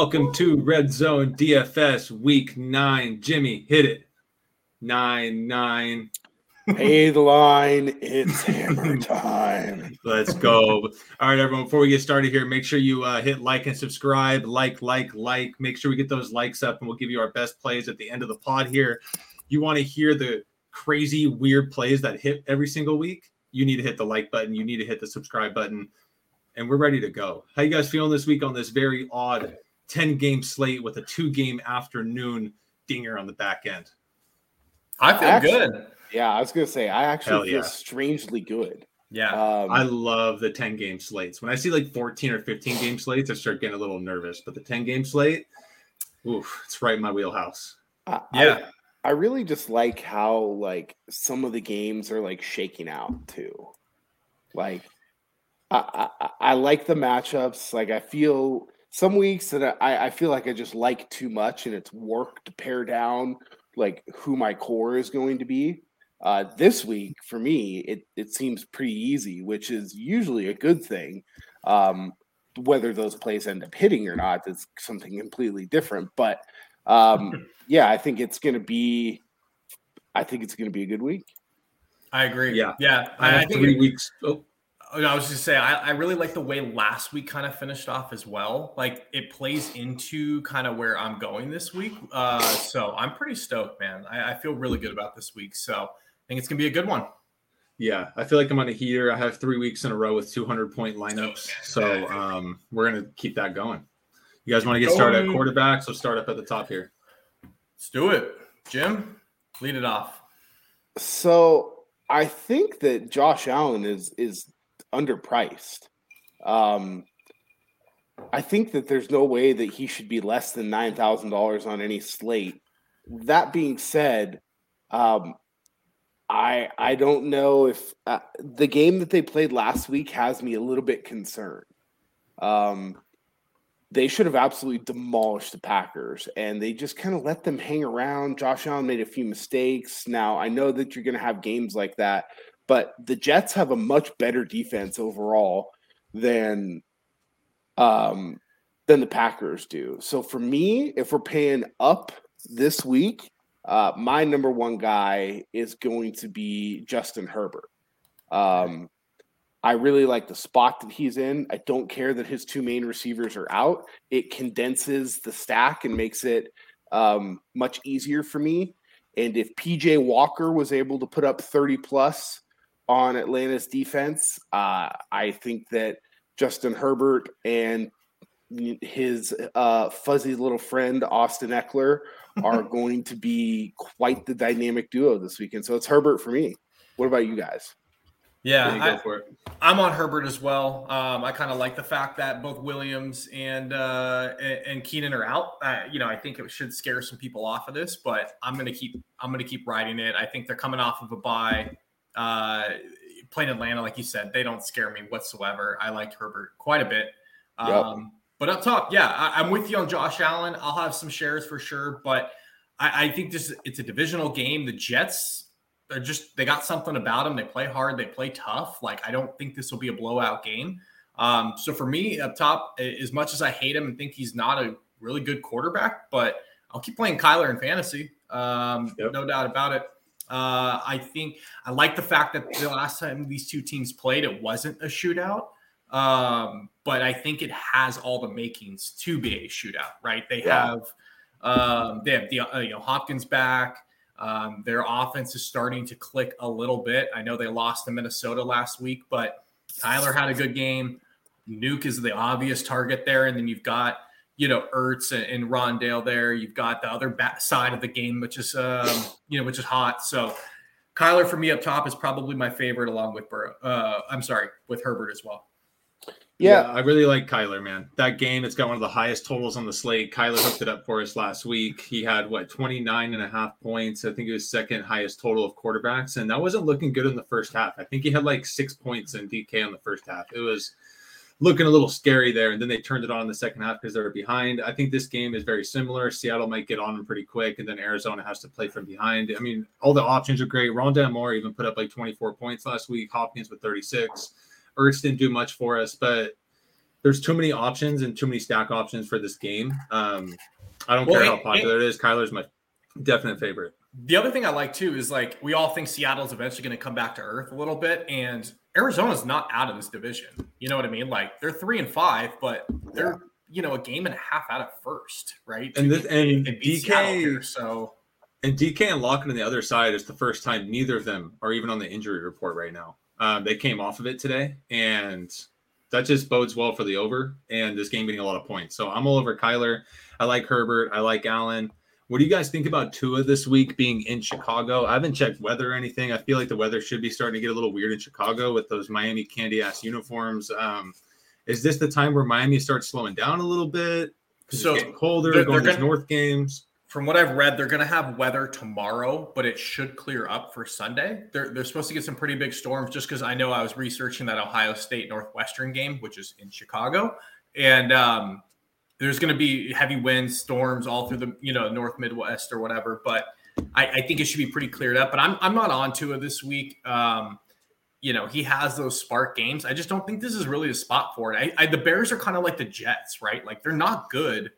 Welcome to Red Zone DFS Week Nine. Jimmy, hit it. Nine nine. Pay the line. It's hammer time. Let's go. All right, everyone. Before we get started here, make sure you uh, hit like and subscribe. Like, like, like. Make sure we get those likes up, and we'll give you our best plays at the end of the pod here. You want to hear the crazy, weird plays that hit every single week? You need to hit the like button. You need to hit the subscribe button, and we're ready to go. How you guys feeling this week on this very odd 10 game slate with a two game afternoon dinger on the back end? I feel Actually- good. Yeah, I was gonna say I Hell actually feel yeah. strangely good. Yeah. Um, I love the 10 game slates. When I see like 14 or 15 game slates, I start getting a little nervous. But the 10 game slate, oof, it's right in my wheelhouse. I- Yeah. I, I really just like how like some of the games are like shaking out too. Like I, I, I like the matchups. Like I feel some weeks that I, I feel like I just like too much and it's work to pare down like who my core is going to be. Uh, this week for me, it, it seems pretty easy, which is usually a good thing. Um, whether those plays end up hitting or not, is something completely different. But um, yeah, I think it's going to be. I think it's going to be a good week. I agree. Yeah. Yeah. I I, I have think three it- weeks. Oh, I was just say I, I really like the way last week kind of finished off as well. Like it plays into kind of where I'm going this week. Uh, so I'm pretty stoked, man. I, I feel really good about this week. So I think it's gonna be a good one. yeah, I feel like I'm on a heater. I have three weeks in a row with 200 point lineups. So um, we're going to keep that going. You guys want to get started at quarterback? So start up at the top here. Let's do it. Jim, lead it off. So I think that Josh Allen is is underpriced. Um, I think that there's no way that he should be less than nine thousand dollars on any slate. That being said, um, I I don't know if uh, the game that they played last week has me a little bit concerned. Um, they should have absolutely demolished the Packers, and they just kind of let them hang around. Josh Allen made a few mistakes. Now I know that you're going to have games like that, but the Jets have a much better defense overall than um than the Packers do. So for me, if we're paying up this week, uh, my number one guy is going to be Justin Herbert. Um, I really like the spot that he's in. I don't care that his two main receivers are out. It condenses the stack and makes it um, much easier for me. And if PJ Walker was able to put up 30 plus on Atlanta's defense, uh, I think that Justin Herbert and his uh, fuzzy little friend Austin Ekeler are going to be quite the dynamic duo this weekend. So it's Herbert for me. What about you guys? Yeah, There you I, for it? I'm on Herbert as well. Um, I kind of like the fact that both Williams and uh, and and Keenan are out. Uh, you know, I think it should scare some people off of this, but I'm gonna keep I'm gonna keep riding it. I think they're coming off of a bye. Uh, playing Atlanta, like you said, they don't scare me whatsoever. I liked Herbert quite a bit. Yep. Um, But up top, yeah, I, I'm with you on Josh Allen. I'll have some shares for sure, but I, I think this it's a divisional game. The Jets they're just they got something about them. They play hard, they play tough. Like I don't think this will be a blowout game. Um, so for me up top, as much as I hate him and think he's not a really good quarterback, but I'll keep playing Kyler in fantasy. Um, Yep. no doubt about it. Uh, I think I like the fact that the last time these two teams played, it wasn't a shootout. Um, but I think it has all the makings to be a shootout, right? They Yeah. have um, they have the uh, you know Hopkins back. Um, their offense is starting to click a little bit. I know they lost to Minnesota last week, but Kyler had a good game. Nuke is the obvious target there, and then you've got you know Ertz and, and Rondale there. You've got the other back side of the game, which is um, you know which is hot. So Kyler for me up top is probably my favorite, along with Burrow. Uh, I'm sorry, with Herbert as well. Yeah, I really like Kyler, man. That game, it's got one of the highest totals on the slate. Kyler hooked it up for us last week. He had what 29 and a half points. I think it was second highest total of quarterbacks. And that wasn't looking good in the first half. I think he had like six points in DK on the first half. It was looking a little scary there. And then they turned it on in the second half because they were behind. I think this game is very similar. Seattle might get on them pretty quick, and then Arizona has to play from behind. I mean, all the options are great. Rondale Moore even put up like 24 points last week. Hopkins with 36. Ertz didn't do much for us, but there's too many options and too many stack options for this game. Um, I don't Well, care how it- popular it is. Kyler's my definite favorite. The other thing I like too is like we all think Seattle's eventually going to come back to earth a little bit, and Arizona's not out of this division. You know what I mean? Like they're three and five, but they're you know a game and a half out of first, right? And this- and DK here, so And DK and Lockett on the other side is the first time neither of them are even on the injury report right now. Um, they came off of it today, and that just bodes well for the over and this game getting a lot of points. So I'm all over Kyler. I like Herbert. I like Allen. What do you guys think about Tua this week being in Chicago? I haven't checked weather or anything. I feel like the weather should be starting to get a little weird in Chicago with those Miami candy ass uniforms. Um, is this the time where Miami starts slowing down a little bit? So it's getting colder, they're- going they're to gonna- North games. from what I've read, they're going to have weather tomorrow, but it should clear up for Sunday. They're, they're supposed to get some pretty big storms just because I know I was researching that Ohio State Northwestern game, which is in Chicago. And um, there's going to be heavy winds, storms all through the, you know, North Midwest or whatever. But I, I think it should be pretty cleared up. But I'm, I'm not on to it this week. Um, you know, he has those spark games. I just don't think this is really a spot for it. I, I, the Bears are kind of like the Jets, right? Like they're not good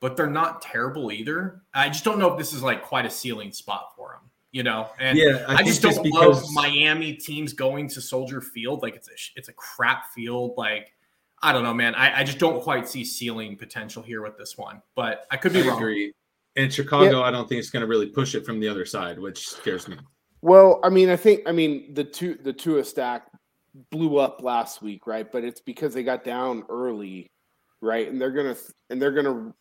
but they're not terrible either. I just don't know if this is like quite a ceiling spot for them, you know. And yeah, I, just don't because- love Miami teams going to Soldier Field. Like it's a it's a crap field. Like I don't know, man. I, I just don't quite see ceiling potential here with this one, but I could be I wrong. agree. And Chicago, I don't think it's going to really push it from the other side, which scares me. Well, I mean, I think I mean the two the Tua stack blew up last week, right? But it's because they got down early, right? And they're gonna and they're gonna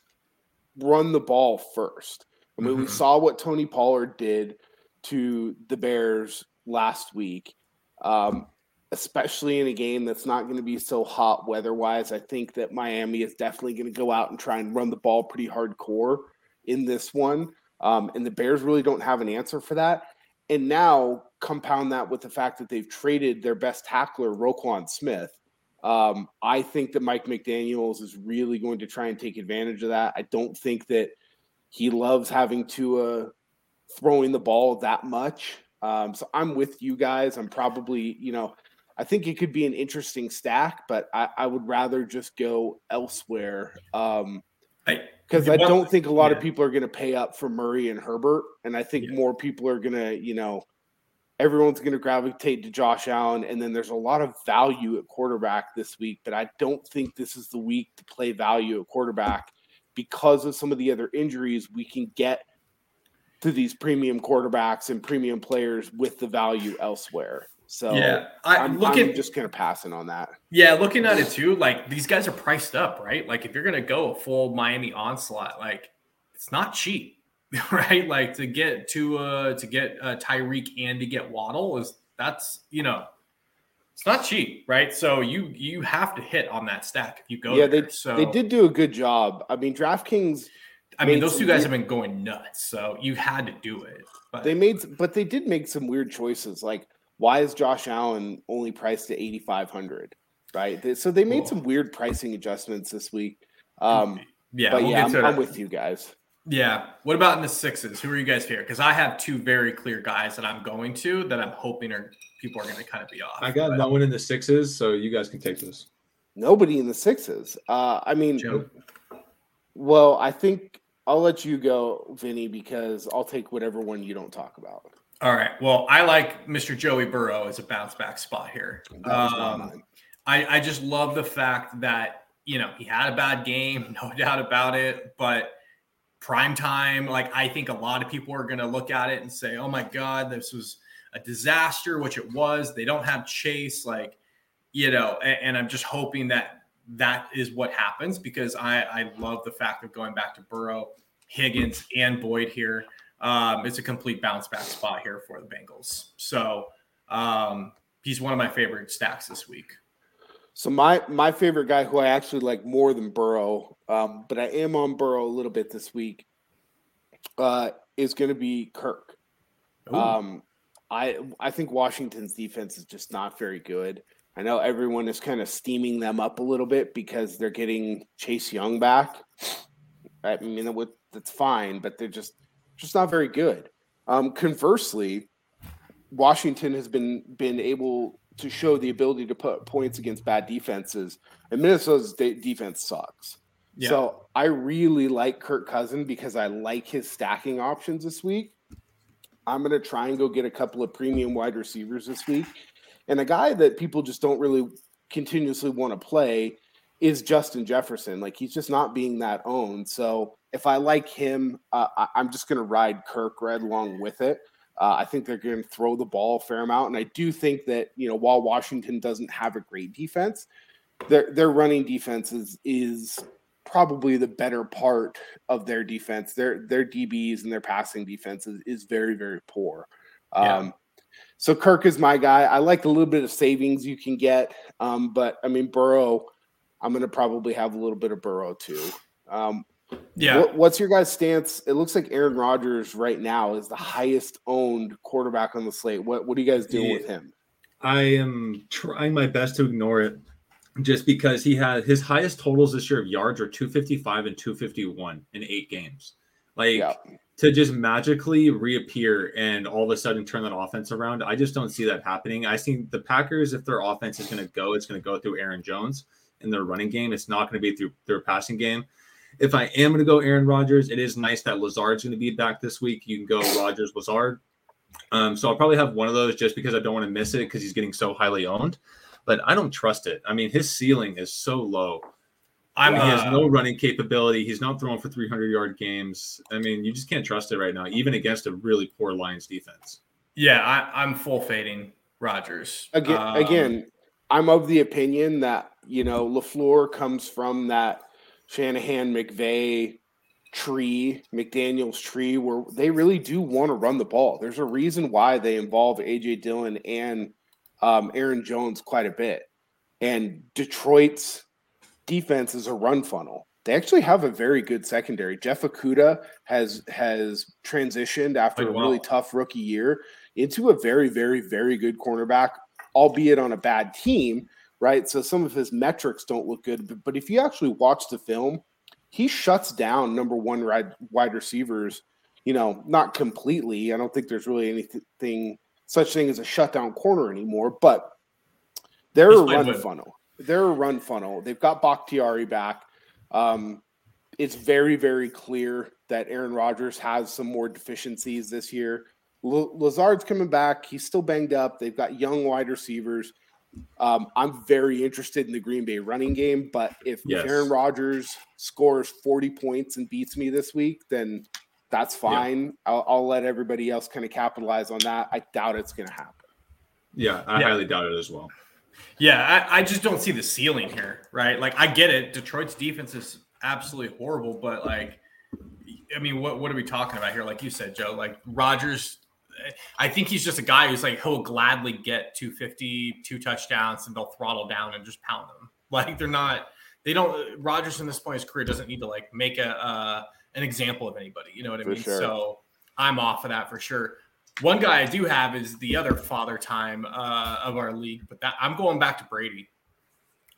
run the ball first. I mean, we Mhm. saw what Tony Pollard did to the Bears last week, um, especially in a game that's not going to be so hot weather wise. I think that Miami is definitely going to go out and try and run the ball pretty hardcore in this one. Um, and the Bears really don't have an answer for that. And now compound that with the fact that they've traded their best tackler, Roquan Smith. Um, I think that Mike McDaniels is really going to try and take advantage of that. I don't think that he loves having to uh, throwing the ball that much. Um, so I'm with you guys. I'm probably, you know, I think it could be an interesting stack, but I, I would rather just go elsewhere. Um, because I Well, don't think a lot yeah. of people are going to pay up for Murray and Herbert, and I think Yeah. more people are going to, you know, everyone's going to gravitate to Josh Allen, and then there's a lot of value at quarterback this week, but I don't think this is the week to play value at quarterback because of some of the other injuries. We can get to these premium quarterbacks and premium players with the value elsewhere. So yeah, I, I'm, looking I'm just kind of passing on that. Yeah, looking at it too, like these guys are priced up, right? Like if you're gonna go a full Miami onslaught, like it's not cheap, right? Like to get to uh to get uh, Tyreek and to get Waddle is that's you know it's not cheap, right? So you you have to hit on that stack if you go. yeah, there. they so they did do a good job. I mean, DraftKings I mean, those two guys weird- have been going nuts, so you had to do it. But They made, but they did make some weird choices. Like, why is Josh Allen only priced at eighty five hundred? Right. They- So they made Cool. some weird pricing adjustments this week. Um, yeah, but we'll yeah, I'm, I'm with you guys. Yeah. What about in the sixes? Who are you guys here? Because I have two very clear guys that I'm going to that I'm hoping are people are going to kind of be off. I got But- no one in the sixes, so you guys can take this. Nobody in the sixes. Uh, I mean, Joe. well, I think I'll let you go, Vinny, because I'll take whatever one you don't talk about. All right. Well, I like Mr. Joey Burrow as a bounce back spot here. That was one of Um. I, I just love the fact that, you know, he had a bad game, no doubt about it. But prime time, like, I think a lot of people are going to look at it and say, oh my God, this was a disaster, which it was. They don't have Chase. Like, you know, and, and I'm just hoping that that is what happens because I, I love the fact of going back to Burrow, Higgins, and Boyd here. Um, it's a complete bounce back spot here for the Bengals. So um, he's one of my favorite stacks this week. So my my favorite guy, who I actually like more than Burrow, um, but I am on Burrow a little bit this week, uh, is going to be Kirk. Um, I I think Washington's defense is just not very good. I know everyone is kind of steaming them up a little bit because they're getting Chase Young back. I mean, that's fine, but they're just just not very good. Um, conversely, Washington has been been able to show the ability to put points against bad defenses, and Minnesota's de- defense sucks. Yeah. So I really like Kirk Cousin because I like his stacking options this week. I'm going to try and go get a couple of premium wide receivers this week. And a guy that people just don't really continuously want to play is Justin Jefferson. Like he's just not being that owned. So if I like him, uh, I, am just going to ride Kirk right along with it. Uh, I think they're going to throw the ball a fair amount, and I do think that you know while Washington doesn't have a great defense, their their running defense is is probably the better part of their defense. Their their DBs and their passing defense is, is very very poor. Yeah. Um, so Kirk is my guy. I like a little bit of savings you can get, um, but I mean Burrow. I'm going to probably have a little bit of Burrow too. Um, yeah. What, what's your guys' stance? It looks like Aaron Rodgers right now is the highest owned quarterback on the slate. What What are you guys doing yeah. with him? I am trying my best to ignore it, just because he had his highest totals this year of yards are 255 and 251 in eight games. Like yeah. to just magically reappear and all of a sudden turn that offense around, I just don't see that happening. I think the Packers, if their offense is going to go, it's going to go through Aaron Jones in their running game. It's not going to be through their passing game. If I am going to go Aaron Rodgers, it is nice that Lazard's going to be back this week. You can go Rodgers Lazard. Um, so I'll probably have one of those just because I don't want to miss it because he's getting so highly owned. But I don't trust it. I mean, his ceiling is so low. I'm, he has no running capability. He's not throwing for 300 yard games. I mean, you just can't trust it right now, even against a really poor Lions defense. Yeah, I, am full fading Rodgers. Again, um, again, I'm of the opinion that you know Lafleur comes from that Shanahan, McVay tree, McDaniels tree, where they really do want to run the ball. There's a reason why they involve AJ Dillon and um, Aaron Jones quite a bit. And Detroit's defense is a run funnel. They actually have a very good secondary. Jeff Okudah has has transitioned after a really tough rookie year into a very, very, very good cornerback, albeit on a bad team right? So some of his metrics don't look good. But, if you actually watch the film, he shuts down number one wide, wide receivers, you know, not completely. I don't think there's really anything such thing as a shutdown corner anymore, but they're He's a run funnel. They're a run funnel. They've got Bakhtiari back. Um, it's very, very clear that Aaron Rodgers has some more deficiencies this year. L- Lazard's coming back. He's still banged up. They've got young wide receivers. Um, I'm very interested in the Green Bay running game, but if yes. Aaron Rodgers scores 40 points and beats me this week, then that's fine. Yeah. I'll, I'll, let everybody else kind of capitalize on that. I doubt it's going to happen. Yeah, I yeah. highly doubt it as well. Yeah, I, I just don't see the ceiling here, right? Like, I get it. Detroit's defense is absolutely horrible, but like, I mean, what what are we talking about here? Like you said, Joe, like Rodgers I think he's just a guy who's like he'll gladly get 250, two touchdowns, and they'll throttle down and just pound them. Like they're not, they don't. Rodgers in this point in his career doesn't need to like make a uh, an example of anybody. You know what I for mean? Sure. So I'm off of that for sure. One guy I do have is the other father time uh, of our league, but that I'm going back to Brady.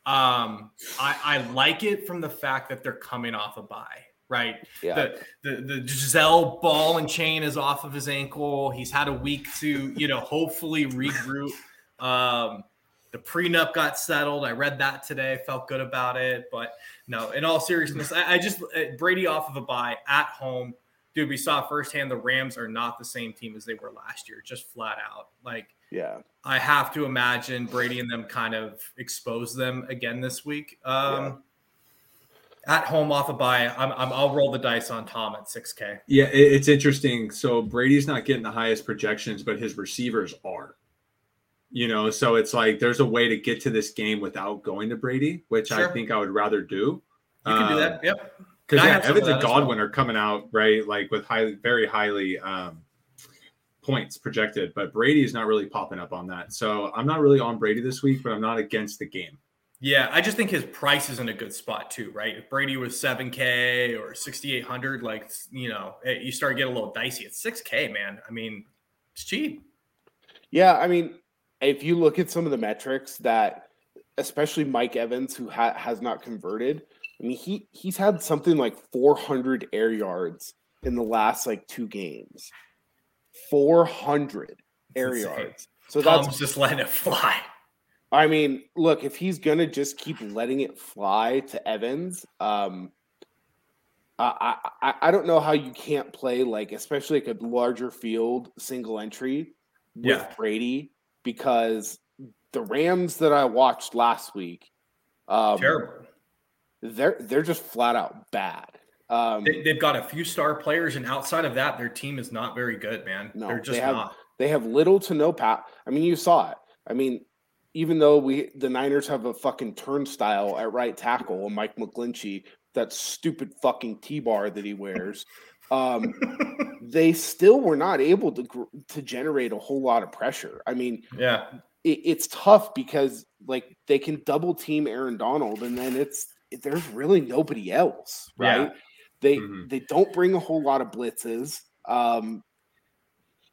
Um, I, I like it from the fact that they're coming off a bye right? Yeah. The, the the Gisele ball and chain is off of his ankle. He's had a week to, you know, hopefully regroup. Um, the prenup got settled. I read that today. Felt good about it. But no, in all seriousness, I, I just uh, Brady off of a bye at home. Dude, we saw firsthand the Rams are not the same team as they were last year, just flat out. Like, yeah, I have to imagine Brady and them kind of expose them again this week. Um, yeah at home off a bye. I'm, I'm I'll roll the dice on Tom at 6K. Yeah, it's interesting. So Brady's not getting the highest projections, but his receivers are. You know, so it's like there's a way to get to this game without going to Brady, which sure. I think I would rather do. You can do that. Um, yep. Because yeah, Evans and Godwin well. are coming out right, like with highly, very highly um, points projected, but Brady is not really popping up on that. So I'm not really on Brady this week, but I'm not against the game. Yeah, I just think his price is in a good spot too, right? If Brady was 7K or 6,800, like, you know, eh, you start getting a little dicey. It's 6K, man. I mean, it's cheap. Yeah. I mean, if you look at some of the metrics that, especially Mike Evans, who ha- has not converted, I mean, he he's had something like 400 air yards in the last like two games. 400 air yards. So Tom's that's just letting it fly. I mean, look, if he's gonna just keep letting it fly to Evans, um, I, I I don't know how you can't play like, especially like a larger field single entry with Yeah. Brady because the Rams that I watched last week, um, Terrible. they're they're just flat out bad. Um, They, they've got a few star players, and outside of that, their team is not very good, man. No, They're they just have- not. They have little to no pat. I mean, you saw it. I mean, even though we the Niners have a fucking turnstile at right tackle, and Mike McGlinchey, that stupid fucking T bar that he wears, um, they still were not able to to generate a whole lot of pressure. I mean, Yeah. it, it's tough because like they can double team Aaron Donald, and then it's there's really nobody else, Yeah. right? They Mhm. they don't bring a whole lot of blitzes. Um,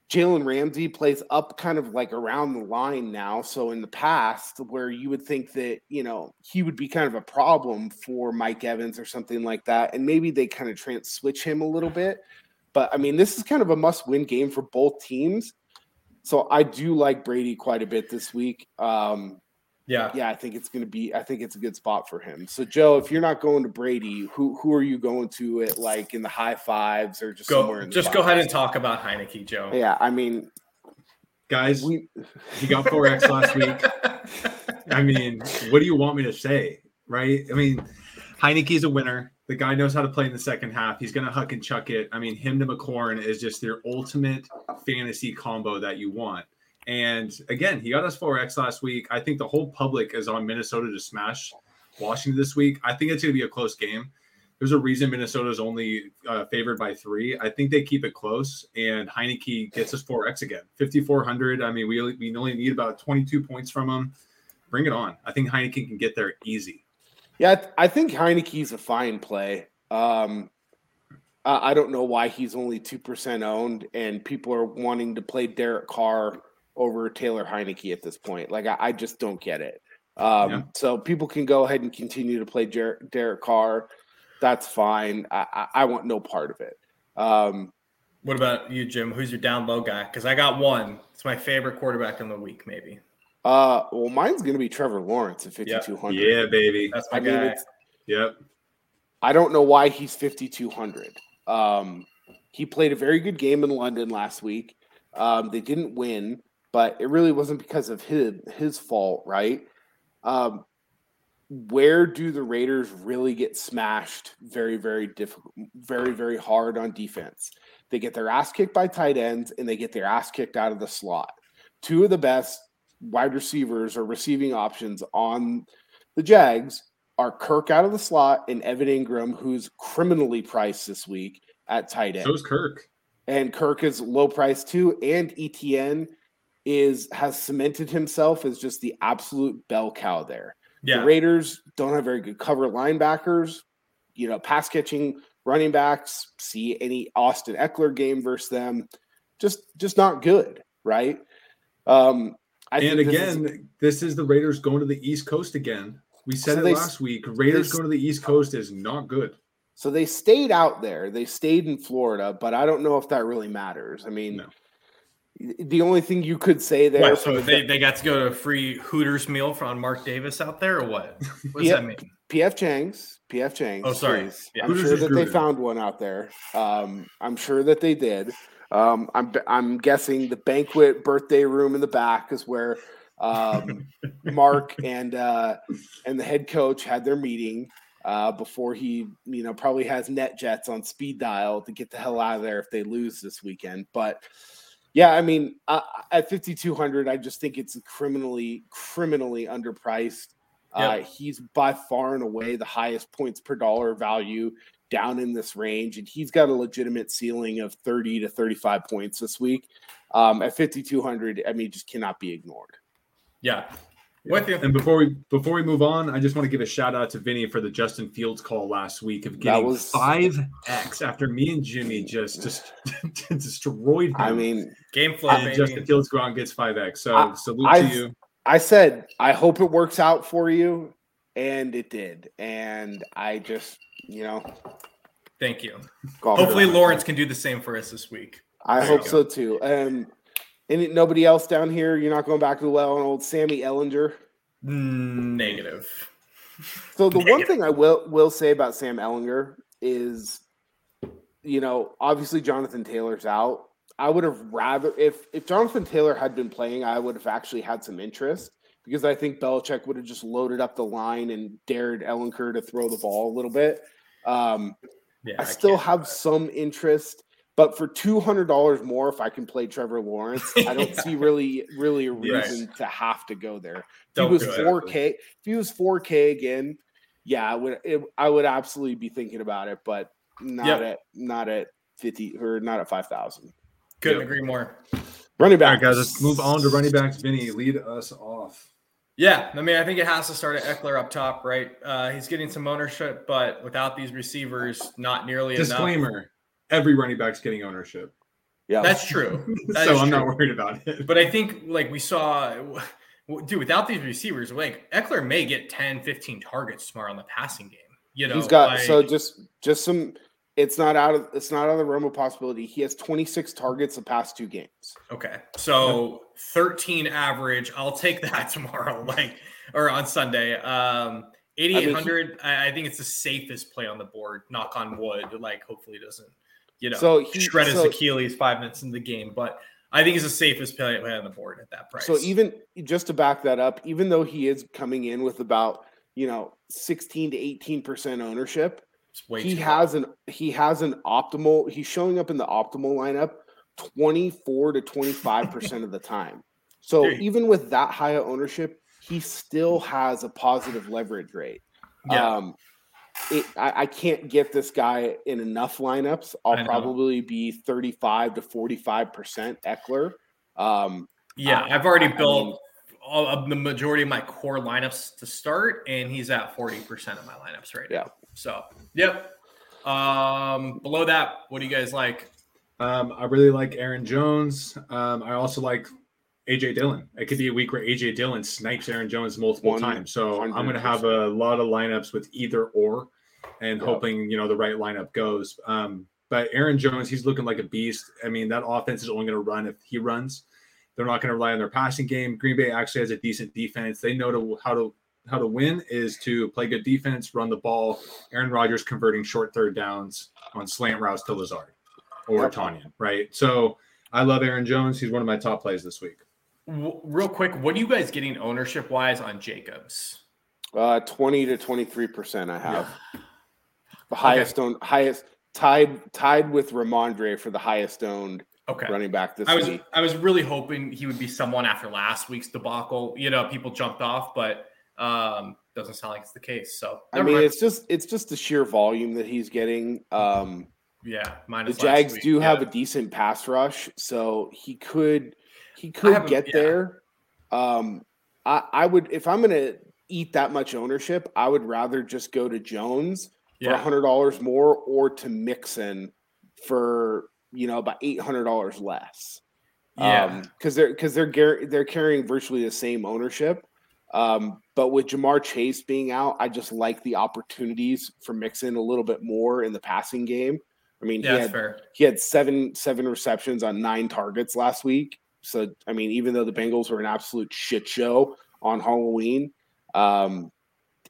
Jalen Ramsey plays up kind of like around the line now. So in the past, where you would think that you know he would be kind of a problem for Mike Evans or something like that, and maybe they kind of trans switch him a little bit. But I mean, this is kind of a must-win game for both teams. So I do like Brady quite a bit this week. Um, Yeah. yeah, I think it's going to be. I think it's a good spot for him. So Joe, if you're not going to Brady, who who are you going to at like in the high fives or just somewhere? Go. In the Just go ahead and talk about Heinicke, Joe. Yeah, I mean, Guys, we he got 4X last week. I mean, what do you want me to say? Right? I mean, Heinicke's a winner. The guy knows how to play in the second half. He's going to huck and chuck it. I mean, him to McLaurin is just their ultimate fantasy combo that you want. And again, he got us 4X last week. I think the whole public is on Minnesota to smash Washington this week. I think it's going to be a close game. There's a reason Minnesota is only uh, favored by three. I think they keep it close, and Heinicke gets us 4X again. 5,400. I mean, we, we only need about 22 points from him. Bring it on. I think Heineken can get there easy. yeah, I th- I think Heinicke's a fine play. Um, I don't know why he's only two percent owned, and people are wanting to play Derek Carr over Taylor Heinicke at this point. Like, I, I just don't get it. Um, Yeah. So people can go ahead and continue to play Jer- Derek Carr. That's fine. I, I, I want no part of it. Um, What about you, Jim? Who's your down low guy? Because I got one. It's my favorite quarterback in the week, maybe. uh, well, mine's going to be Trevor Lawrence at Yeah. 5,200. Yeah, baby. That's my I mean, guy. it's, Yep. I don't know why he's 5,200. Um, he played a very good game in London last week. Um, they didn't win, but it really wasn't because of his his fault, right? Um, where do the Raiders really get smashed? Very, very difficult, very, very hard on defense. They get their ass kicked by tight ends, and they get their ass kicked out of the slot. Two of the best wide receivers or receiving options on the Jags are Kirk out of the slot and Evan Engram, who's criminally priced this week at tight end. So's Kirk. and Kirk is low priced too. And ETN is has cemented himself as just the absolute bell cow there. The yeah. Raiders don't have very good cover linebackers, you know, pass catching running backs. See any Austin Ekeler game versus them, just just not good, right? Um, I and think this is- again, this is the Raiders going to the East Coast again. We said So it they- last week. Raiders they- going to the East Coast is not good. So they stayed out there. They stayed in Florida, but I don't know if that really matters. I mean, No. The only thing you could say there. What, so they, they got to go to a free Hooters meal from Mark Davis out there, or what? What does Yeah. that mean? PF Chang's, PF Chang's. Oh, sorry. Yeah. I'm Hooters sure is that they found one out there. Um, I'm sure that they did. Um, I'm I'm guessing the banquet birthday room in the back is where um, Mark and uh, and the head coach had their meeting uh, before he, you know, probably has net jets on speed dial to get the hell out of there if they lose this weekend. But yeah, I mean, uh, at 5200, I just think it's criminally criminally underpriced. Uh, he's by far and away the highest points per dollar value down in this range, and he's got a legitimate ceiling of 30 to 35 points this week. Um, at 5200, I mean, just cannot be ignored. Yeah. With you. And before we before we move on, I just want to give a shout out to Vinny for the Justin Fields call last week of getting was- five X after me and Jimmy just just destroyed him. I mean, Game flow, and. Justin Fields go out and gets five X. So I- salute I've- to you. I said, I hope it works out for you, and it did. And I just, you know, Thank you. Hopefully. Lawrence can do the same for us this week. I There hope so too. Um, and nobody else down here. You're not going back to the well on old Sammy Ehlinger. Negative. So the one thing I will will say about Sam Ehlinger is, you know, obviously Jonathan Taylor's out. I would have rather if if Jonathan Taylor had been playing, I would have actually had some interest because I think Belichick would have just loaded up the line and dared Ehlinger to throw the ball a little bit. Um, Yeah, I still have some interest, but for two hundred dollars more, if I can play Trevor Lawrence, I don't Yeah. see really, really a Right. reason to have to go there. If Don't he was four K, if he was four K again, yeah, I would. It, I would absolutely be thinking about it, but not Yep. at not at fifty or not at five thousand. Couldn't Yep. agree more. Running All right, back, guys, let's move on to running backs. Vinny, lead us off. Yeah, I mean, I think it has to start at Ekeler up top, right? Uh, he's getting some ownership, but without these receivers, not nearly enough. Disclaimer: Every running back's getting ownership, Yeah, That's true. That so I'm not worried about it. But I think like we saw, dude, without these receivers, like Ekeler may get 10, 15 targets tomorrow in the passing game. You know, he's got like- so just just some. It's not out of it's not out of the realm of possibility. He has twenty six targets the past two games. Okay. So 13 average. I'll take that tomorrow, like or on Sunday. Um 8800 I, I think it's the safest play on the board. Knock on wood. Like hopefully it doesn't, you know, So he- shred his so- Achilles five minutes in the game. But I think he's the safest play, play on the board at that price. So even just to back that up, even though he is coming in with about you know sixteen to eighteen percent ownership, he has an he has an optimal. He's showing up in the optimal lineup twenty four to twenty five percent of the time. So you- even with that high ownership, he still has a positive leverage rate. Yeah. Um, it, I, I can't get this guy in enough lineups. I I'll probably be 35 to 45% Ekeler. Um, Yeah, I- I've already I- I built mean- all of the majority of my core lineups to start, and he's at 40% of my lineups right Yeah. now. So, yep. Um, below that, what do you guys like? Um, I really like Aaron Jones. Um, I also like AJ Dillon. It could be a week where AJ Dillon snipes Aaron Jones multiple One times. So I'm going to have a lot of lineups with either or, and Yep. hoping you know the right lineup goes. Um, but Aaron Jones, he's looking like a beast. I mean, that offense is only going to run if he runs. They're not going to rely on their passing game. Green Bay actually has a decent defense. They know to how to how to win is to play good defense, run the ball. Aaron Rodgers converting short third downs on slant routes to Lazard or Yep. Tanyan, right? So I love Aaron Jones. He's one of my top plays this week. W- real quick, what are you guys getting ownership wise on Jacobs? uh, 20 to 23% I have. The highest owned, highest tied tied with Rhamondre for the highest owned Okay. running back this I was week. I was really hoping he would be someone after last week's debacle. You know, people jumped off, but um, doesn't sound like it's the case. So I mean, mind. it's just it's just the sheer volume that he's getting. Um, yeah, the Jags week, do yeah. have a decent pass rush, so he could he could get yeah. there. Um, I, I would if I'm going to eat that much ownership, I would rather just go to Jones for a hundred dollars more, or to Mixon for you know about eight hundred dollars less. Yeah. because they're because they're gar- they're carrying virtually the same ownership. Um, but with Ja'Marr Chase being out, I just like the opportunities for Mixon a little bit more in the passing game. I mean, yeah, he had he had seven seven receptions on nine targets last week. So I mean, even though the Bengals were an absolute shit show on Halloween, um,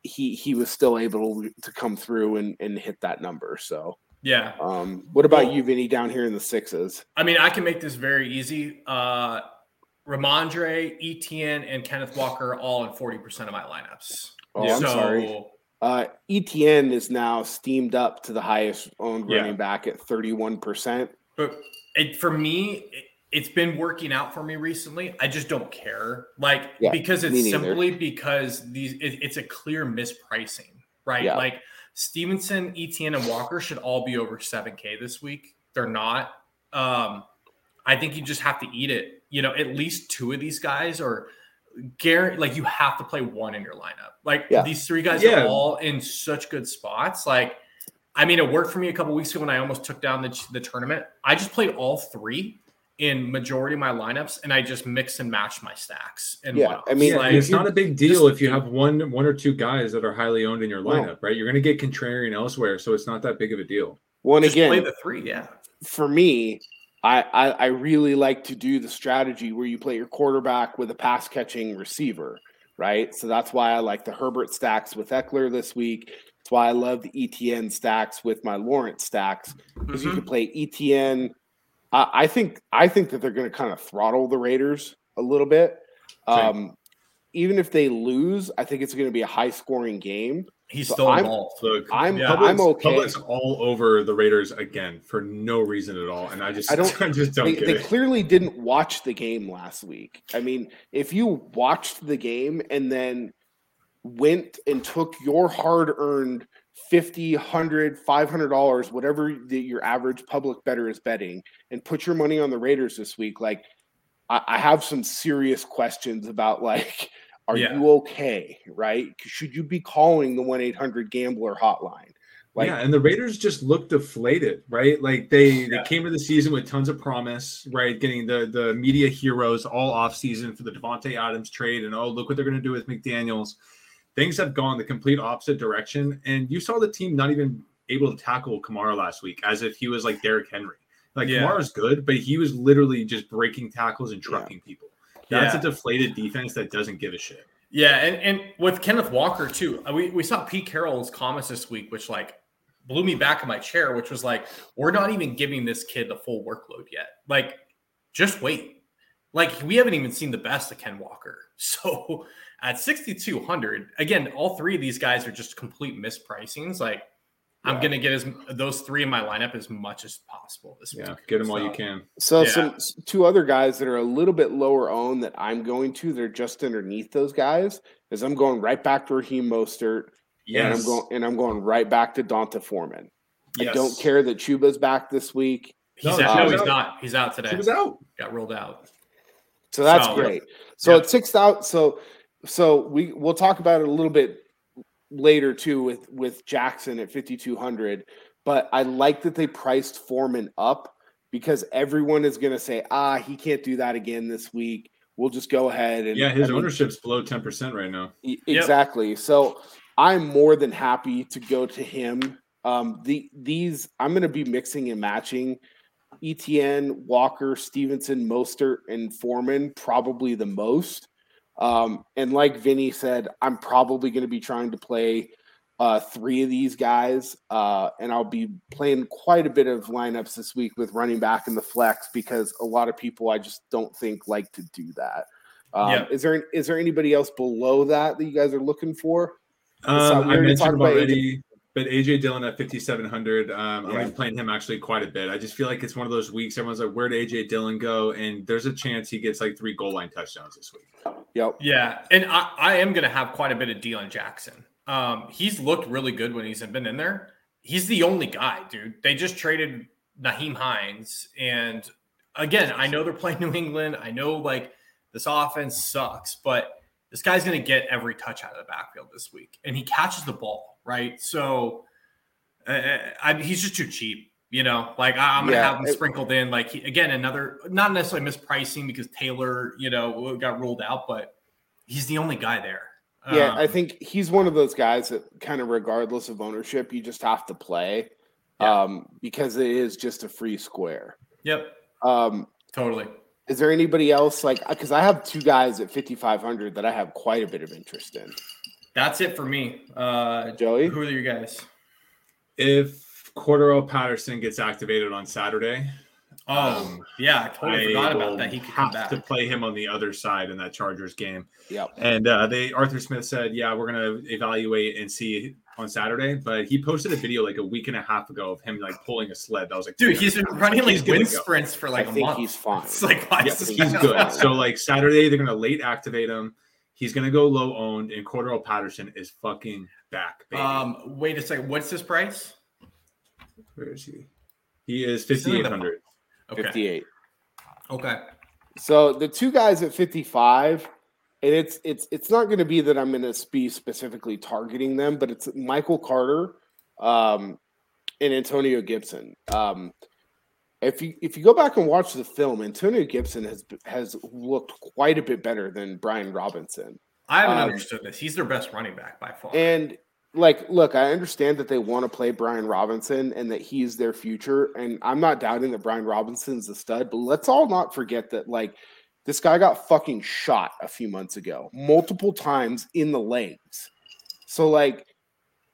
he he was still able to come through and, and hit that number. So Yeah. um, what about Well- you, Vinny, down here in the sixes? I mean, I can make this very easy. Uh Rhamondre, Etienne, and Kenneth Walker all in 40% of my lineups. Oh, Yeah. I'm so, sorry. Uh, ETN is now steamed up to the highest owned Yeah. running back at 31%. But it, for me, it, it's been working out for me recently. I just don't care, like Yeah, because it's simply because these it, it's a clear mispricing, right? Yeah. Like Stevenson, Etienne, and Walker should all be over seven K this week. They're not. Um, I think you just have to eat it. You know, at least two of these guys are guarantee like you have to play one in your lineup. Like Yeah. these three guys Yeah. are all in such good spots. Like, I mean, it worked for me a couple weeks ago when I almost took down the, the tournament. I just played all three in majority of my lineups, and I just mix and match my stacks. And Yeah, one-offs. I mean, like, it's not a big deal just- if you have one one or two guys that are highly owned in your No. lineup, right? You're going to get contrarian elsewhere, so it's not that big of a deal. One just play the three. Yeah, for me, I, I I really like to do the strategy where you play your quarterback with a pass catching receiver, right? So that's why I like the Herbert stacks with Ekeler this week. That's why I love the ETN stacks with my Lawrence stacks because Mm-hmm. you can play ETN. I I think I think that they're going to kind of throttle the Raiders a little bit. Um, even if they lose, I think it's going to be a high scoring game. He's So still I'm- involved. Look, I'm Yeah. I'm okay. Public's all over the Raiders again for no reason at all, and I just I don't- I just don't They, get they it. clearly didn't watch the game last week. I mean, if you watched the game and then went and took your hard earned 50 100 500 dollars whatever the, your average public bettor is betting and put your money on the raiders this week like i, I have some serious questions about like are Yeah. you okay right should you be calling the 1-800 gambler hotline like yeah, and the Raiders just look deflated, right? Like they Yeah. they came to the season with tons of promise, right? Getting the the media heroes all off season for the Davante Adams trade, and oh look what they're going to do with McDaniels. Things have gone the complete opposite direction, and you saw the team not even able to tackle Kamara last week, as if he was like Derrick Henry. Like Yeah. Kamara's good, but he was literally just breaking tackles and trucking people. That's Yeah. a deflated defense that doesn't give a shit. Yeah, and, and with Kenneth Walker too, uh, we, we saw Pete Carroll's comments this week, which like blew me back in my chair, which was like, we're not even giving this kid the full workload yet. Like, just wait. Like, we haven't even seen the best of Ken Walker. So at 6,200, again, all three of these guys are just complete mispricings. Like, I'm gonna get as those three in my lineup as much as possible this Yeah, week. get them while you can. So Yeah. some two other guys that are a little bit lower owned that I'm going to, they're just underneath those guys. Is I'm going right back to Raheem Mostert, and I'm going and I'm going right back to D'Onta Foreman. I don't care that Chuba's back this week, He's No, out. No, he's he's out. not. He's out today. He was out. Got rolled out. so that's So- great. So Yeah. at six out, so so we we'll talk about it a little bit later too with with Jackson at 5200. But I like that they priced Foreman up because everyone is going to say, ah, he can't do that again this week. We'll just go ahead and Yeah, his I mean, ownership's below 10% right now. E- Yep. Exactly. So I'm more than happy to go to him. Um, the these I'm going to be mixing and matching ETN, Walker, Stevenson, Mostert, and Foreman probably the most. Um, and like Vinny said, I'm probably going to be trying to play uh, three of these guys, uh, and I'll be playing quite a bit of lineups this week with running back in the flex because a lot of people I just don't think like to do that. Um, Yeah. Is there is there anybody else below that that you guys are looking for? Um, I mentioned already, but AJ Dillon at 5,700. Um, Yeah. I'm playing him actually quite a bit. I just feel like it's one of those weeks everyone's like, where'd AJ Dillon go? And there's a chance he gets like three goal line touchdowns this week. Yep. Yeah, and I, I am going to have quite a bit of Deon Jackson. Um, he's looked really good when he's been in there. He's the only guy, dude. They just traded Nyheim Hines, and again, I know they're playing New England. I know like this offense sucks, but this guy's going to get every touch out of the backfield this week, and he catches the ball right. So uh, I, he's just too cheap. You know, like I, I'm gonna Yeah, have him it- sprinkled in. Like he, again, another not necessarily mispricing because Taylor, you know, got ruled out, but he's the only guy there. Yeah, Um, I think he's one of those guys that kind of regardless of ownership, you just have to play Yeah. um, because it is just a free square. Yep, Um, totally. is there anybody else like because I have two guys at 5500 that I have quite a bit of interest in. That's it for me. Uh, Joey? who are you guys? If Cordarrelle Patterson gets activated on Saturday, Oh, Um, yeah, I totally I forgot about that. He could come back. to play him on the other side in that Chargers game. Yeah, And uh, they Arthur Smith said, "Yeah, we're gonna evaluate and see on Saturday." But he posted a video like a week and a half ago of him like pulling a sled. That was like, Dude, he's been running like He's wind sprints for like I a think month. he's fine. It's like, why Yeah, is he's good. So like Saturday, they're gonna late activate him. He's gonna go low owned, and Cordarrelle Patterson is fucking back. Baby. Um, wait a second. What's his price? Where is he? He is He's in fifty the- eight hundred. Okay. 58. Okay. So the two guys at 55, and it's it's it's not going to be that I'm going to be specifically targeting them, but it's Michael Carter um, and Antonio Gibson. Um, if you if you go back and watch the film, Antonio Gibson has has looked quite a bit better than Brian Robinson. I haven't Um, understood this. He's their best running back by far. And like, look, I understand that they want to play Brian Robinson and that he's their future. And I'm not doubting that Brian Robinson's a stud, but let's all not forget that like This guy got fucking shot a few months ago, multiple times in the legs. So, like,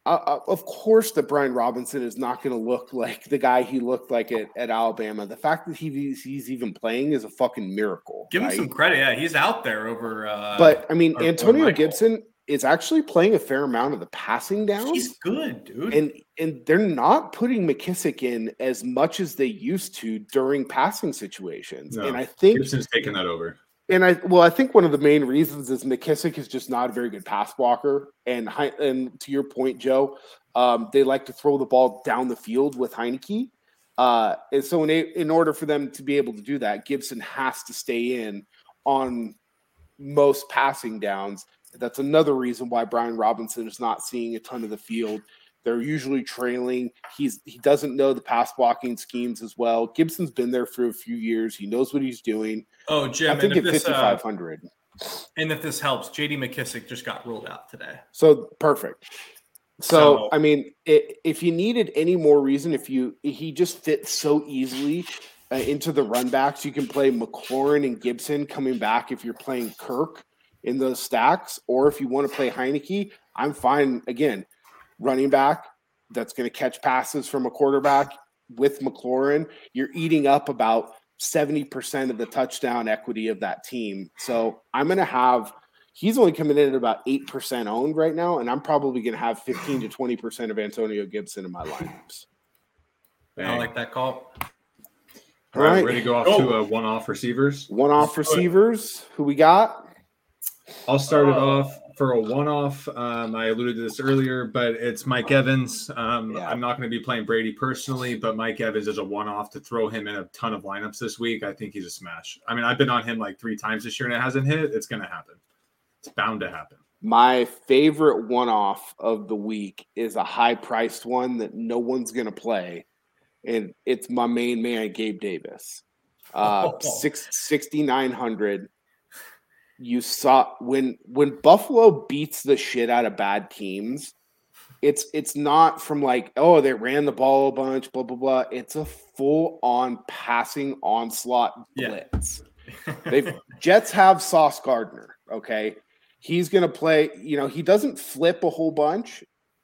uh, uh of course, that Brian Robinson is not going to look like the guy he looked like at, at Alabama. The fact that he, he's even playing is a fucking miracle. Give right? him some credit. Yeah, he's out there over. Uh, But I mean, or- or Antonio Michael. Gibson is actually playing a fair amount of the passing down, he's good, dude. and and they're not putting McKissic in as much as they used to during passing situations. No. And I think Gibson's taking that over. And I well, I think one of the main reasons is McKissic is just not a very good pass blocker. And and to your point, Joe, um, they like to throw the ball down the field with Heinicke. Uh, and so in, a, in order for them to be able to do that, Gibson has to stay in on most passing downs. That's another reason why Brian Robinson is not seeing a ton of the field. They're usually trailing. He's he doesn't know the pass blocking schemes as well. Gibson's been there for a few years. He knows what he's doing. oh, Jim, I think and, at if this, uh, 5500. and if this helps, J.D. McKissic just got ruled out today. So perfect. So, So- I mean, i if you needed any more reason, if you he just fits so easily uh, into the run backs, you can play McLaurin and Gibson coming back if you're playing Kirk in those stacks, or if you want to play Heinicke, I'm fine. Again, running back that's going to catch passes from a quarterback with McLaurin, you're eating up about 70% of the touchdown equity of that team. So I'm going to have he's only coming in at about 8% owned right now, and I'm probably going to have 15 to 20% of Antonio Gibson in my lineups. I like that call. All right, Alright. ready to go off Go. to uh, one-off receivers. One off receivers, who we got? I'll start it Oh. off for a one-off. Um, I alluded to this earlier, but it's Mike Evans. Um, Yeah. I'm not going to be playing Brady personally, but Mike Evans is a one-off to throw him in a ton of lineups this week. I think he's a smash. I mean, I've been on him like three times this year and it hasn't hit. It's going to happen. It's bound to happen. My favorite one off of the week is a high priced one that no one's going to play, and it's my main man, Gabe Davis. Uh, Oh. six, 6,900. You saw when when Buffalo beats the shit out of bad teams, it's it's not from like oh they ran the ball a bunch blah blah blah. It's a full on passing onslaught Yeah. blitz. They've Jets have Sauce Gardner. Okay, he's gonna play. You know he doesn't flip a whole bunch,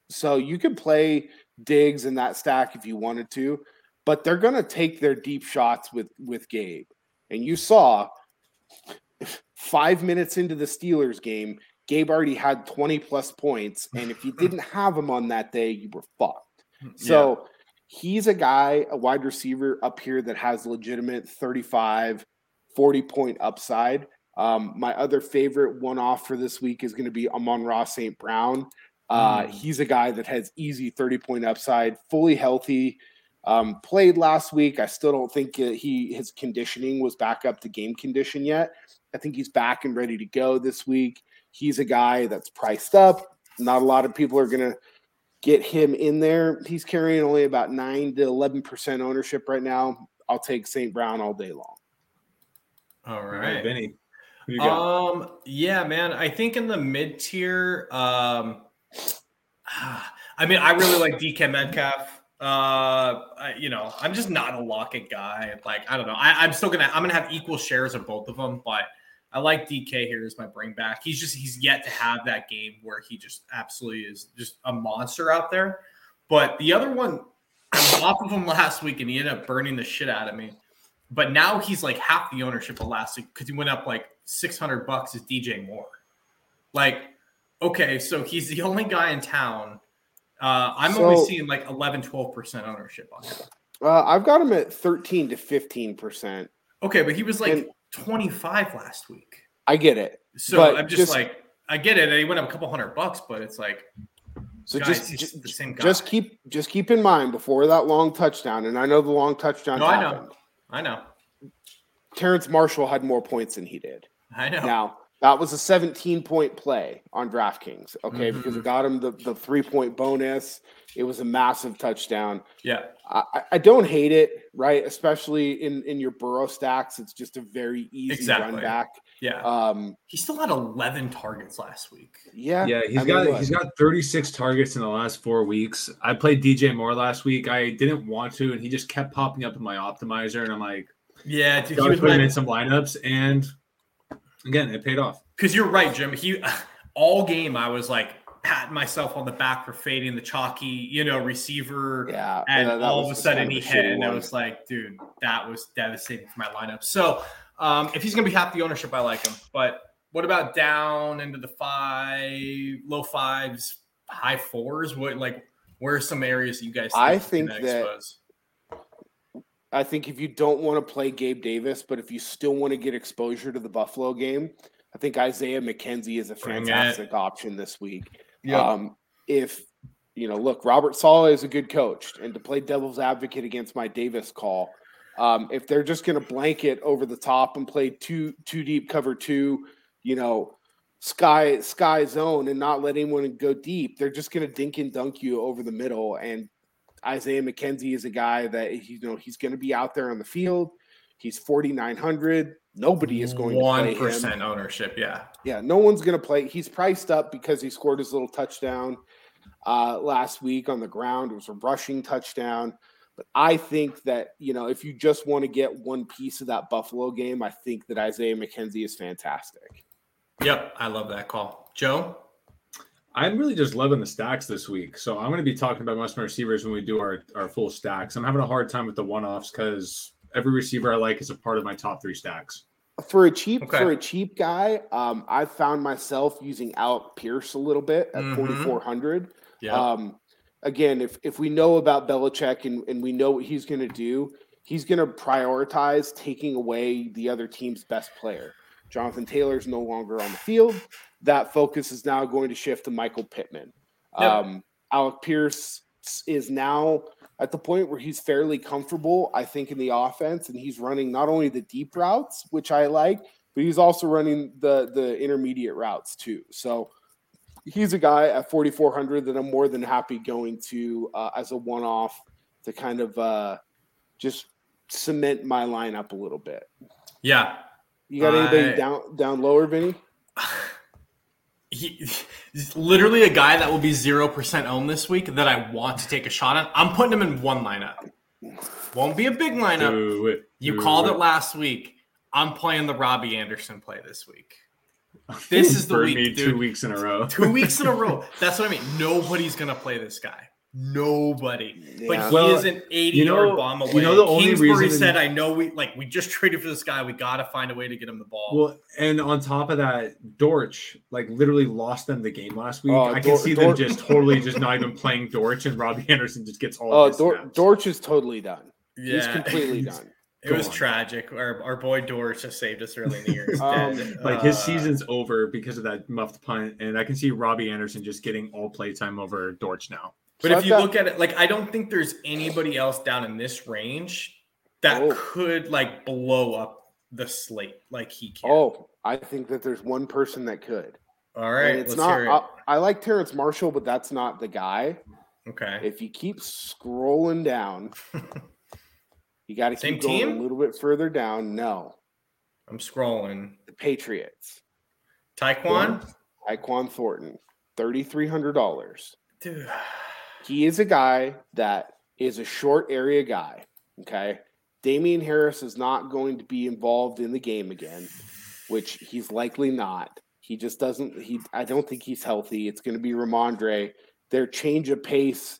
so you could play Diggs in that stack if you wanted to, but they're gonna take their deep shots with with Gabe. And you saw five minutes into the Steelers game, Gabe already had 20 plus points. And if you didn't have him on that day, you were fucked. So he's a guy, a wide receiver up here that has legitimate 35, 40 point upside. Um, my other favorite one off for this week is going to be Amon-Ra St. Brown. Uh, Mm. He's a guy that has easy 30 point upside, fully healthy. Um, played last week. I still don't think uh, he his conditioning was back up to game condition yet. I think he's back and ready to go this week. He's a guy that's priced up. Not a lot of people are going to get him in there. He's carrying only about nine to eleven percent ownership right now. I'll take St. Brown all day long. All All right, right. Vinnie. Who you got? Um, yeah, man. I think in the mid tier, um, I mean, I really like DK Metcalf. Uh, I, you know, I'm just not a Lockett guy. Like, I don't know. I, I'm still gonna, I'm gonna have equal shares of both of them, but I like DK here as my bring back. He's just, he's yet to have that game where he just absolutely is just a monster out there. But the other one, I was off of him last week and he ended up burning the shit out of me. But now he's like half the ownership of last week because he went up like 600 bucks as DJ Moore. Like, okay, so he's the only guy in town. Uh, I'm only seeing like 11, 12% ownership on him. Uh, I've got him at thirteen to fifteen percent. Okay, but he was like And- 25 last week. I get it. So I'm just, just- like, I get it. And he went up a couple hundred bucks, but it's like, So guys, just just, the same guy. just keep just keep in mind before that long touchdown, and I know the long touchdown No, I know. I know. Terrace Marshall had more points than he did. I know. Now that was a 17 point play on DraftKings, okay, because Mhm. it got him the, the three point bonus. It was a massive touchdown. Yeah. I, I- I don't hate it, right? Especially in in your Burrow stacks, it's just a very easy Exactly. run back. Yeah. Um, he still had 11 targets last week. yeah, Yeah, he's I got look, he's got 36 targets in the last four weeks. I played DJ Moore last week. I didn't want to, and he just kept popping up in my optimizer, and I'm like, Yeah. Dude, he was put him in some lineups, and Again, it paid off. Because you're right, Jim. He all game I was like patting myself on the back for fading the chalky, you know, receiver. Yeah, And that- that all of a sudden he hit, and I was like, dude, that was devastating for my lineup. So um, if he's gonna be half the ownership, I like him. But what about down into the five, low fives, high fours? What like where are some areas that you guys? I think gonna that- expose? I think if you don't want to play Gabe Davis, but if you still want to get exposure to the Buffalo game, I think Isaiah McKenzie is a fantastic option this week. Yeah. Um, if you know, look, Robert Saleh is a good coach, and to play devil's advocate against my Davis call, um, if they're just going to blanket over the top and play two two deep cover two, you know, sky sky zone and not let anyone go deep, they're just going to dink and dunk you over the middle. And Isaiah McKenzie is a guy that you know he's going to be out there on the field. He's forty nine hundred. Nobody is going to one play him. ownership. Yeah. Yeah, no one's going to play. He's priced up because he scored his little touchdown uh, last week on the ground. It was a rushing touchdown. But I think that, you know, if you just want to get one piece of that Buffalo game, I think that Isaiah McKenzie is fantastic. Yep. I love that call, Joe. I'm really just loving the stacks this week. So I'm going to be talking about most of my receivers when we do our, our full stacks. I'm having a hard time with the one offs because every receiver I like is a part of my top three stacks. For a cheap Okay. for a cheap guy, um, I found myself using Alec Pierce a little bit at Mhm. 4,400. Yeah. Um, again, if if we know about Belichick and, and we know what he's going to do, he's going to prioritize taking away the other team's best player. Jonathan Taylor's no longer on the field. That focus is now going to shift to Michael Pittman. Yep. Um, Alec Pierce is now at the point where he's fairly comfortable, I think, in the offense, and he's running not only the deep routes, which I like, but he's also running the the intermediate routes too. So he's a guy at 4400 that I'm more than happy going to uh, as a one off to kind of uh, just cement my lineup a little bit. yeah. You got anybody down down lower, Vinnie? he, he's literally a guy that will be 0% owned this week that I want to take a shot on. I'm putting him in one lineup. Won't be a big lineup. Do it. You called it last week. I'm playing the Robbie Anderson play this week. This is the week, dude. two weeks in a row. Two weeks in a row. That's what I mean. Nobody's going to play this guy. Nobody. But Yeah. he Well, is an 80 you know- yard bomb away. you know the only Kingsbury reason- said, I know we like we just traded for this guy. We got to find a way to get him the ball. Well, and on top of that, Dortch like literally lost them the game last week. Oh, I can Dor- see Dor- them just totally just not even playing Dortch, and Robbie Anderson just gets all. Oh, of his Dor- snaps. Dortch is totally done. Yeah. He's completely done. It was Gone. tragic. Our, our boy Dortch just saved us early in the year. He's Um, dead. Like his Uh, season's over because of that muffed punt, and I can see Robbie Anderson just getting all playtime over Dortch now. But So if I've you got- look at it, like I don't think there's anybody else down in this range that Oh. could like blow up the slate like he can. Oh, I think that there's one person that could. All right, And it's Let's not. hear it. I, I like Terrace Marshall, but that's not the guy. okay. If you keep scrolling down, you got to keep going team? a little bit further down. No, I'm scrolling. the Patriots. Tyquan, Iquan Thornton, thirty three hundred dollars. dude. He is a guy that is a short area guy. Okay. Damien Harris is not going to be involved in the game again, which he's likely not. He just doesn't he I don't think he's healthy. It's going to be Rhamondre. Their change of pace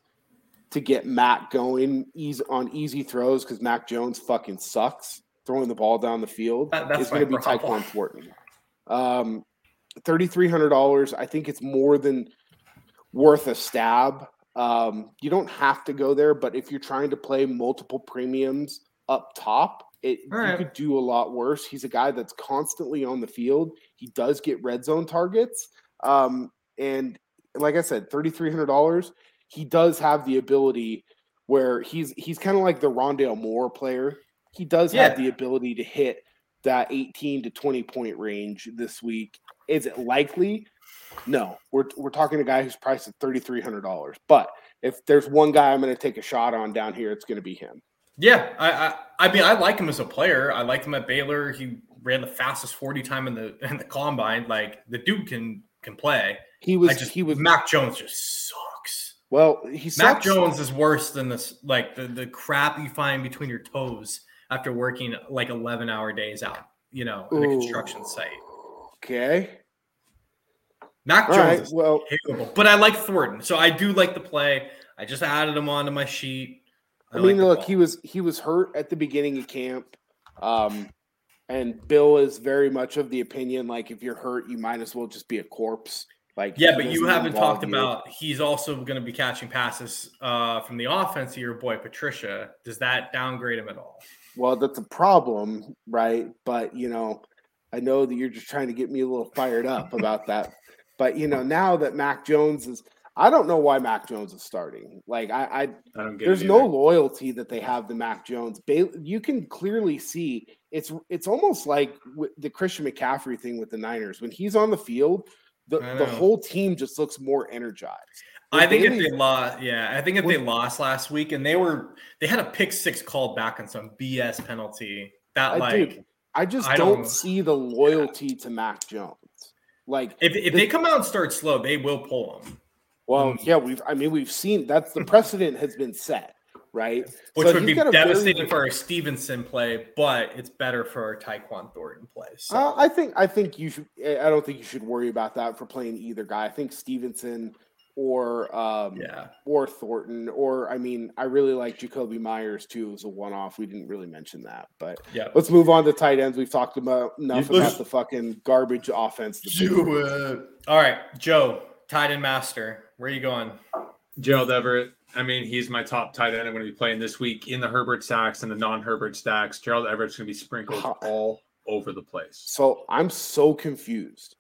to get Mac going easy on easy throws because Mac Jones fucking sucks throwing the ball down the field that's is going to be problem. Tyquan Thornton. Um, thirty three hundred dollars. I think it's more than worth a stab. Um, you don't have to go there, but if you're trying to play multiple premiums up top, it All you could do a lot worse. He's a guy that's constantly on the field. He does get red zone targets. Um, and like I said, thirty three hundred dollars. He does have the ability where he's he's kind of like the Rondale Moore player. He does Yeah. have the ability to hit that 18 to 20 point range this week. Is it likely? No. We're we're talking a guy who's priced at $3,300. But if there's one guy I'm going to take a shot on down here, it's going to be him. Yeah, I, I I mean I like him as a player. I liked him at Baylor. He ran the fastest 40 time in the in the combine. Like the dude can can play. He was I just he was Mac Jones just sucks. well, he Mac. Jones is worse than this like the, the crap you find between your toes after working like 11 hour days out, you know, in a construction site. Okay. Mac All Jones right. is Well, terrible, but I like Thornton, so I do like the play. I just added him onto my sheet. I, like mean, the look, ball. he was he was hurt at the beginning of camp. Um, and Bill is very much of the opinion like if you're hurt, you might as well just be a corpse. Like Yeah, but you haven't talked about he's also going to be catching passes uh, from the offense your boy Patricia. Does that downgrade him at all? Well, that's a problem, right? But you know, I know that you're just trying to get me a little fired up about that. But you know, now that Mac Jones is, I don't know why Mac Jones is starting. Like, I, I I don't get there's no loyalty that they have to Mac Jones. Bailey, you can clearly see it's it's almost like the Christian McCaffrey thing with the Niners. When he's on the field, the, the whole team just looks more energized. I think if they lost, yeah, I think if they lost last week and they were they had a pick six called back on some BS penalty that I like do. I just I don't, don't- see the loyalty to Mac Jones. Like, if if the- they come out and start slow, they will pull them. well, yeah, we've I mean we've seen that's the precedent has been set, right? which So would be got a very devastating for our Stevenson play, but it's better for our Tyquan Thornton play. So. Uh, I think I think you should. I don't think you should worry about that for playing either guy. I think Stevenson or um, yeah, or Thornton or I mean I really like Jakobi Meyers too It was a one off. We didn't really mention that, but yeah. let's move on to tight ends. We've talked about enough Let's- about the fucking garbage offense. Do it. All right, Joe, tight end master. Where are you going? Gerald Everett. I mean, he's my top tight end. I'm going to be playing this week in the Herbert stacks and the non-Herbert stacks. Gerald Everett's going to be sprinkled all over the place. So I'm so confused.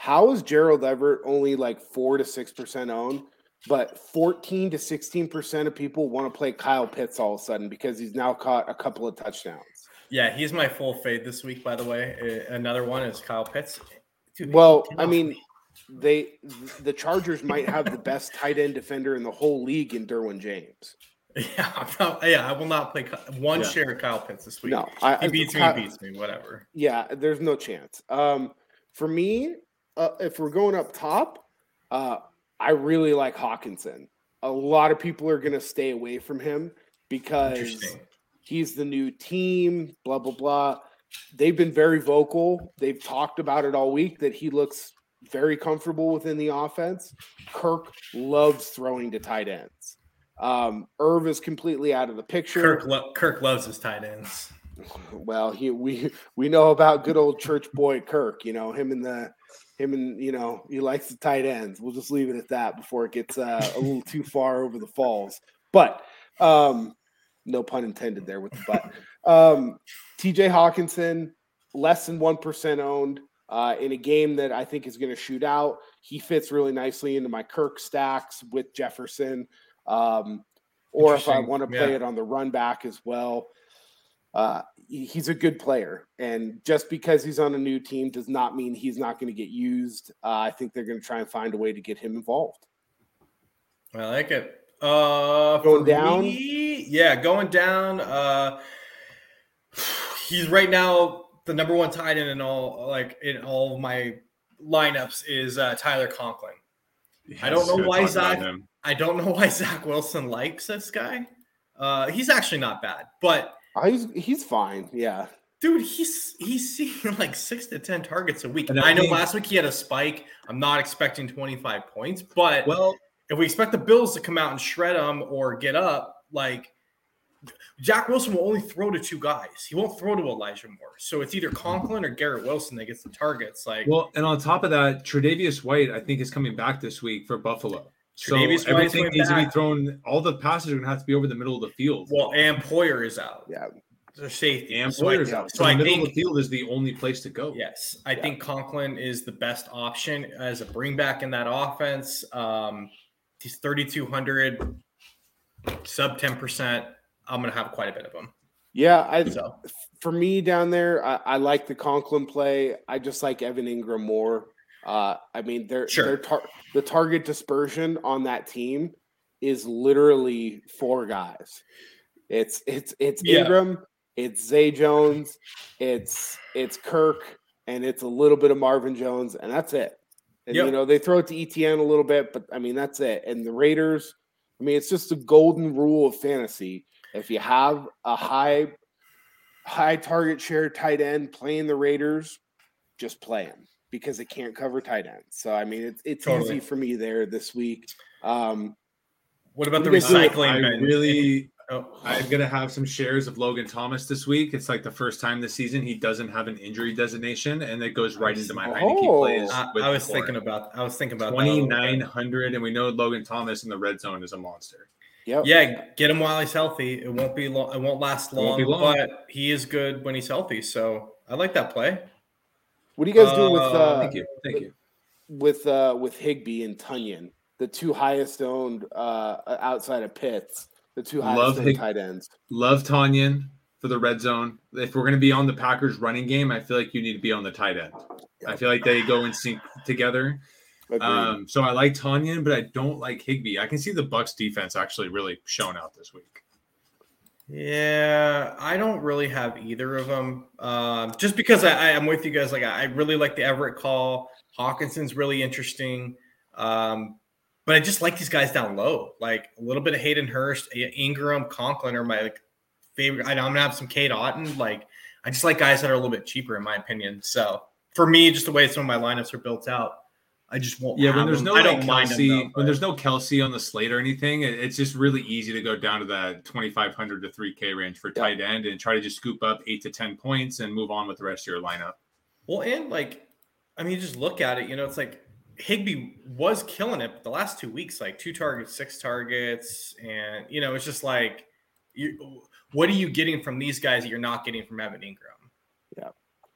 How is Gerald Everett only like four to six percent owned, but 14 to 16 percent of people want to play Kyle Pitts all of a sudden because he's now caught a couple of touchdowns? Yeah, he's my full fade this week. By the way, another one is Kyle Pitts. Dude, Well, I mean, they the Chargers might have the best tight end defender in the whole league in Derwin James. yeah, not, yeah, I will not play one Yeah. share of Kyle Pitts this week. No, I, he I- beats me. Beats me. Whatever. Yeah, there's no chance. Um, for me, uh, if we're going up top, uh, I really like Hockenson. A lot of people are going to stay away from him because he's the new team. Blah blah blah. They've been very vocal. They've talked about it all week that he looks very comfortable within the offense. Kirk loves throwing to tight ends. Um, Irv is completely out of the picture. Kirk, lo- Kirk loves his tight ends. Well, he we we know about good old church boy Kirk. You know him and the him and you know he likes the tight ends. We'll just leave it at that before it gets uh, a little too far over the falls. But um, no pun intended there with the butt. Um, T.J. Hockenson less than one percent owned uh, in a game that I think is going to shoot out. He fits really nicely into my Kirk stacks with Jefferson. Um, or if I want to play Yeah. it on the run back as well uh, he's a good player, and just because he's on a new team does not mean he's not going to get used. Uh, I think they're going to try and find a way to get him involved. I like it. Uh, Going down? me, yeah, going down. Uh, he's right now the number one tight end in all like in all of my lineups is uh, Tyler Conklin. I don't know why Zach- I don't know why Zach Wilson likes this guy. Uh, he's actually not bad, but Uh, he's he's fine. Yeah, dude, he's he's seeing like six to ten targets a week. And I I know think- last week he had a spike. I'm not expecting 25 points, but Well, if we expect the Bills to come out and shred them or get up, like Jack Wilson will only throw to two guys. He won't throw to Elijah Moore. So it's either Conklin or Garrett Wilson that gets the targets. Like well, and on top of that, Tre'Davious White, I think, is coming back this week for Buffalo. So Tre'Davious everything coming needs to be thrown. All the passes are going to have to be over the middle of the field. well, and Poyer is out. yeah. Their safety. and So I- Poyer's out. So So I the middle think of the field is the only place to go. Yes, I Yeah. think Conklin is the best option as a bring back in that offense. Um, he's 3,200, sub 10%. I'm going to have quite a bit of him. Yeah, I So, for me down there, I, I like the Conklin play. I just like Evan Engram more. Uh, I mean, their Sure. their tar- the target dispersion on that team is literally four guys. It's it's it's Yeah. Engram, it's Zay Jones, it's it's Kirk, and it's a little bit of Marvin Jones, and that's it. And you know they throw it to ETN a little bit, but I mean that's it. And the Raiders, I mean, it's just the golden rule of fantasy. If you have a high high target share tight end playing the Raiders, just play him. Because it can't cover tight ends. So I mean, it's it's Totally. easy for me there this week. Um, What about the You guys do it. recycling? I really, Oh, I'm gonna have some shares of Logan Thomas this week. It's like the first time this season he doesn't have an injury designation, and it goes right into my Heinicke Oh. plays. I, I was the thinking four. about. I was thinking about that a little twenty bit. nine hundred, and we know Logan Thomas in the red zone is a monster. yep. Yeah, get him while he's healthy. It won't be long. It won't last It won't be long. but he is good when he's healthy. So I like that play. What do you guys do with Uh, uh, Thank you, thank you. with uh, with Higbee and Tonyan, the two highest owned uh, outside of Pitts, the two highest Love owned Hig- tight ends? Love Tonyan for the red zone. If we're gonna be on the Packers running game, I feel like you need to be on the tight end. I feel like they go in sync together. Um, so I like Tonyan, but I don't like Higbee. I can see the Bucks defense actually really showing out this week. Yeah, I don't really have either of them. Um, just because I, am with you guys. Like I I really like the Everett call. Hockenson's really interesting. Um, but I just like these guys down low. Like a little bit of Hayden Hurst, Engram, Conklin are my like favorite. I know I'm gonna have some Cade Otton. Like I just like guys that are a little bit cheaper in my opinion. So for me, just the way some of my lineups are built out, I just won't. Yeah, have when there's them. no I like don't mind them, Kelce, though, when there's no Kelce on the slate or anything, it- it's just really easy to go down to that 2,500 to 3K range for Yeah. tight end and try to just scoop up eight to 10 points and move on with the rest of your lineup. Well, and like, I mean, just look at it, you know, it's like Higbee was killing it but the last two weeks, like two targets, six targets, and you know, it's just like, you, what are you getting from these guys that you're not getting from Evan Engram?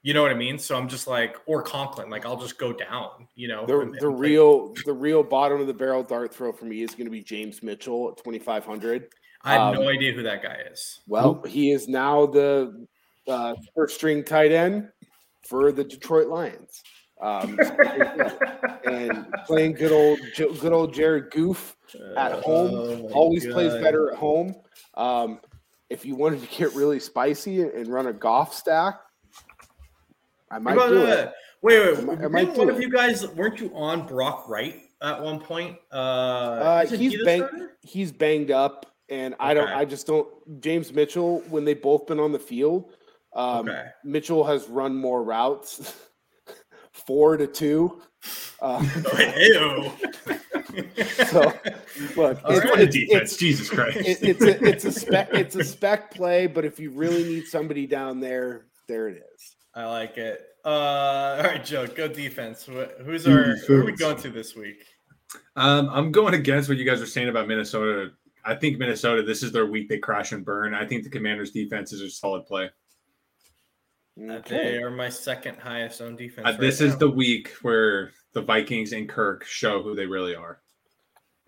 Yeah. You know what I mean? So I'm just like, or Conklin, like I'll just go down, you know. the, and- the and real the real bottom of the barrel dart throw for me is going to be James Mitchell at 2500. I have um, no idea who that guy is. Well, he is now the uh, first string tight end for the Detroit Lions. Um, and playing good old good old Jared Goff at home Oh my always plays better at home. Um, if you wanted to get really spicy and run a Goff stack, I might What do about, it. uh, Wait, wait, I might- I one of it. you guys weren't you on Brock Wright at one point? Uh, Uh, he's he the bang- starter? He's banged up, and I don't. I just don't. James Mitchell, when they both been on the field, um, Okay. Mitchell has run more routes, four to two. Uh, Ew. so look, it's, right. it's, defense, it's, Jesus Christ. it- it's a it's a spec it's a spec play, but if you really need somebody down there, there it is. I like it. Uh, all right, Joe, go defense. Who's our who are we Defense. going to this week? Um, I'm going against what you guys are saying about Minnesota. I think Minnesota, this is their week they crash and burn. I think the Commanders' defense is a solid play. Uh, Okay. They are my second highest owned defense. Uh, right this is the week where the Vikings and Kirk show who they really are.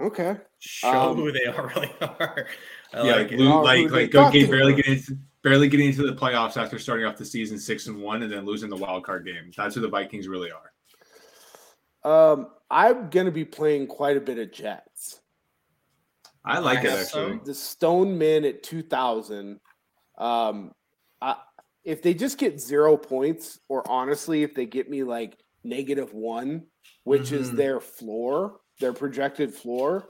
Okay. show um, who they are really are. I yeah, like like, it. lo- Oh, like, like go thought get barely were. getting into, barely getting into the playoffs after starting off the season six and one, and then losing the wild card game. That's who the Vikings really are. Um, I'm gonna be playing quite a bit of Jets. I like it actually. some. the Stone Men at 2000. Um, I, if they just get zero points, or honestly, if they get me like negative one, which is Mhm. their floor, their projected floor,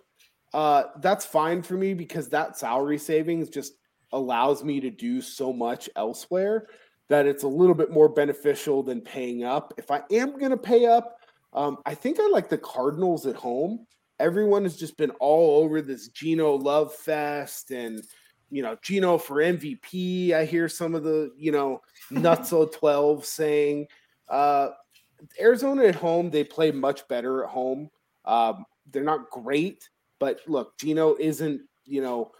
uh, that's fine for me because that salary savings just allows me to do so much elsewhere that it's a little bit more beneficial than paying up. If I am going to pay up, um, I think I like the Cardinals at home everyone has just been all over this Gino love fest and you know Gino for MVP. I hear some of the you know Nutso 12 saying uh Arizona at home they play much better at home. Um, they're not great, but look, Gino isn't you know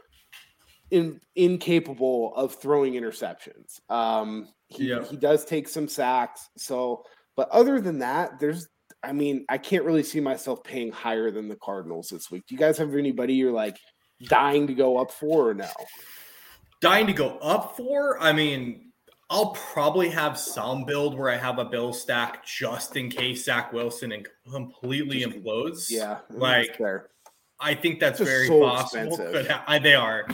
in, incapable of throwing interceptions. Um, he, Yeah. he does take some sacks. So, but other than that, there's I mean, I can't really see myself paying higher than the Cardinals this week. Do you guys have anybody you're like dying to go up for or no? dying to go up for. I mean, I'll probably have some build where I have a bill stack just in case Zach Wilson and completely implodes. Yeah, like. I think that's Just very so possible. expensive. Ha- I, they are,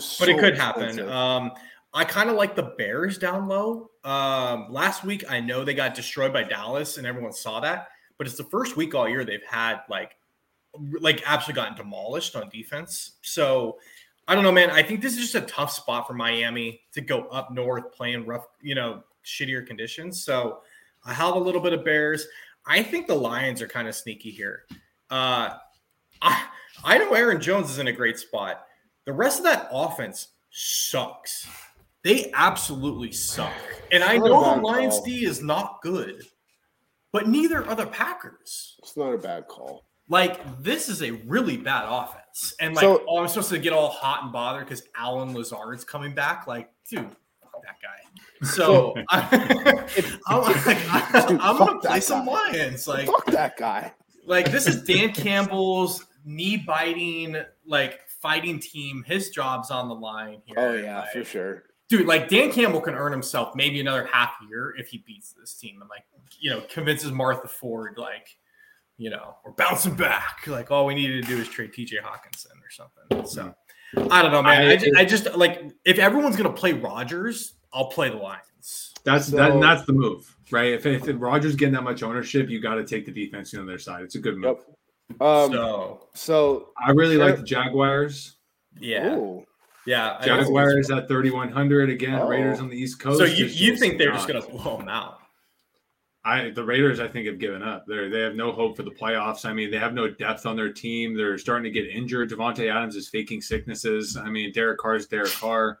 Just but it so could happen. Um, I kind of like the Bears down low. Um, last week, I know they got destroyed by Dallas, and everyone saw that. But it's the first week all year they've had like, like absolutely gotten demolished on defense. So I don't know, man. I think this is just a tough spot for Miami to go up north playing rough, you know, shittier conditions. So I have a little bit of Bears. I think the Lions are kind of sneaky here. Uh, I, I know Aaron Jones is in a great spot. The rest of that offense sucks. They absolutely suck. And I It's know the Lions call. D is not good, but neither are the Packers. It's not a bad call. Like this is a really bad offense, and like So- oh, I'm supposed to get all hot and bothered because Allen Lazard's coming back. Like, dude, fuck that guy. So I, am like, I, Dude, I'm gonna play that some guy. Lions. Like, Fuck that guy. like this is Dan Campbell's knee biting, like fighting team. His job's on the line here. Oh yeah, Like, for sure. dude, like Dan Campbell can earn himself maybe another half year if he beats this team and like you know convinces Martha Ford like you know we're bouncing back. Like all we needed to do is trade T.J. Hockenson or something. So I don't know, man. I, I- just, I just like if everyone's gonna play Rodgers, I'll play the Lions. That's So- that, that's the move, right? If, if Rodgers getting that much ownership, you got to take the defense on their side. It's a good move. Yep. Um, so, so I really Sure. like the Jaguars. yeah, ooh, yeah. Jaguars at 3,100 again. Oh. Raiders on the East Coast. So you, you think they're just gonna blow them out? I the Raiders, I think, have given up. They they have no hope for the playoffs. I mean, they have no depth on their team. They're starting to get injured. Davante Adams is faking sicknesses. I mean, Derek Carr is Derek Carr.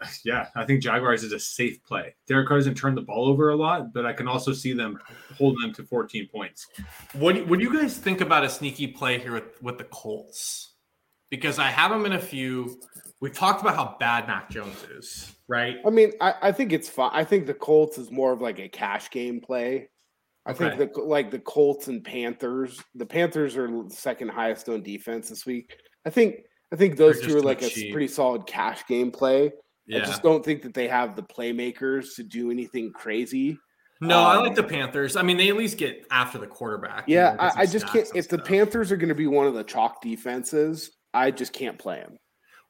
Yeah, I think Jaguars is a safe play. Derek Carr doesn't turn the ball over a lot, but I can also see them holding them to 14 points. What do- what do you guys think about a sneaky play here with, with the Colts? Because I have them in a few. We've talked about how bad Mac Jones is, right? I mean, I, I think it's fine. I think the Colts is more of like a cash game play. I think the like the Colts and Panthers. The Panthers are second highest on defense this week. I think I think those They're two are like too a pretty solid cash game play. I just don't think that they have the playmakers to do anything crazy. No, I um, like the Panthers. I mean, they at least get after the quarterback. you know, Yeah, I, I just can't. If the. Panthers are going to be one of the chalk defenses, I just can't play them.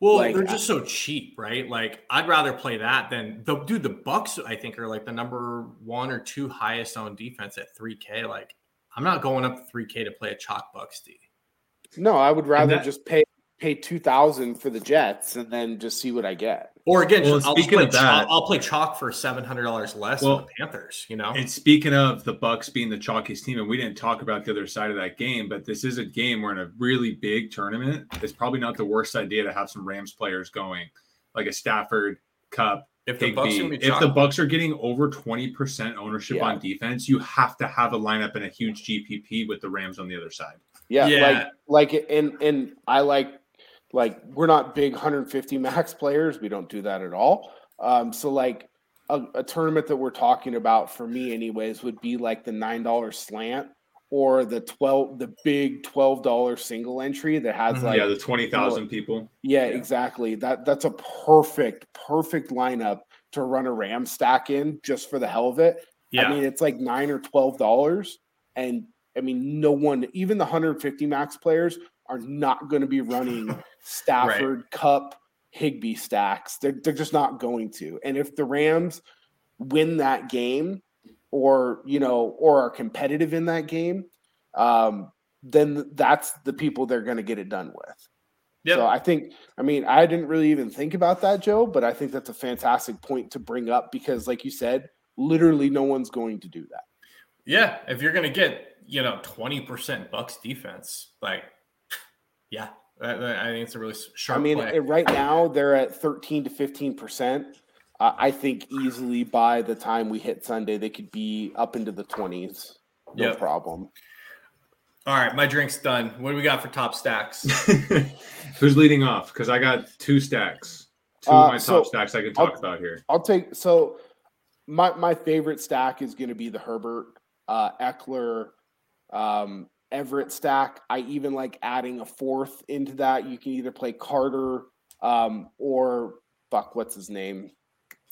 well, like, they're just so cheap, right? Like, I'd rather play that than the dude. The Bucks, I think, are like the number one or two highest on defense at three K. Like, I'm not going up to three K to play a chalk Bucks D. No, I would rather that- just pay pay two thousand for the Jets and then just see what I get. Or again, Well, I'll, speaking play of chalk, that- I'll play chalk for seven hundred dollars less Well, than the Panthers. You know, And speaking of the Bucks being the chalkiest team, and we didn't talk about the other side of that game, but this is a game we're in a really big tournament, it's probably not the worst idea to have some Rams players going, like a Stafford Kupp. if the Bucks are gonna Higbee. be If the Bucks are getting over 20% ownership Yeah. on defense, you have to have a lineup and a huge GPP with the Rams on the other side. Yeah, Yeah. like like and and I like like we're not big 150 max players. We don't do that at all. Um, so like a, a tournament that we're talking about for me, anyways, would be like the nine dollar slant or the twelve the big twelve dollar single entry that has Mhm. like yeah, the 20,000 people. Yeah, Yeah. exactly. That that's a perfect, perfect lineup to run a Ram stack in just for the hell of it. yeah, I mean, it's like nine or twelve dollars, and I mean, no one, even the 150 max players, are not going to be running Stafford, Kupp, Higbee stacks. They're they're just not going to. And if the Rams win that game, or you know, or are competitive in that game, um, then that's the people they're going to get it done with. Yep. So I think, I mean, I didn't really even think about that, Joe, but I think that's a fantastic point to bring up because, like you said, literally no one's going to do that. yeah. If you're gonna get you know twenty percent Bucks defense, like yeah, that- that- I think it's a really s- sharp I mean, play. right now they're at 13 to 15 percent. Uh, I think easily by the time we hit Sunday, they could be up into the 20s. No Yep. problem. All right, my drink's done. What do we got for top stacks? Who's leading off? Because I got two stacks. Two Uh, of my so top stacks I can talk I'll- about here. I'll take so my my favorite stack is going to be the Herbert, uh, Ekeler, um, Everett stack. I even like adding a fourth into that. You can either play Carter um, or fuck, what's his name?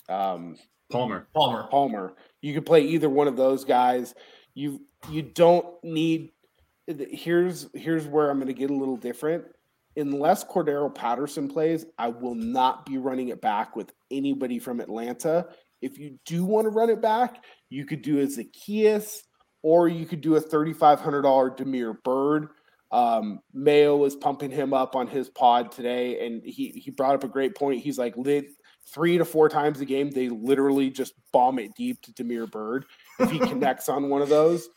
Um, Palmer. Palmer. Palmer. You could play either one of those guys. You you don't need. Here's here's where I'm going to get a little different. Unless Cordarrelle Patterson plays, I will not be running it back with anybody from Atlanta. If you do want to run it back, you could do a Zaccheaus, or you could do a $3,500 Damiere Byrd. Um, Mayo was pumping him up on his pod today, and he he brought up a great point. He's like, lit three to four times a game, they literally just bomb it deep to Damiere Byrd. If he connects on one of those,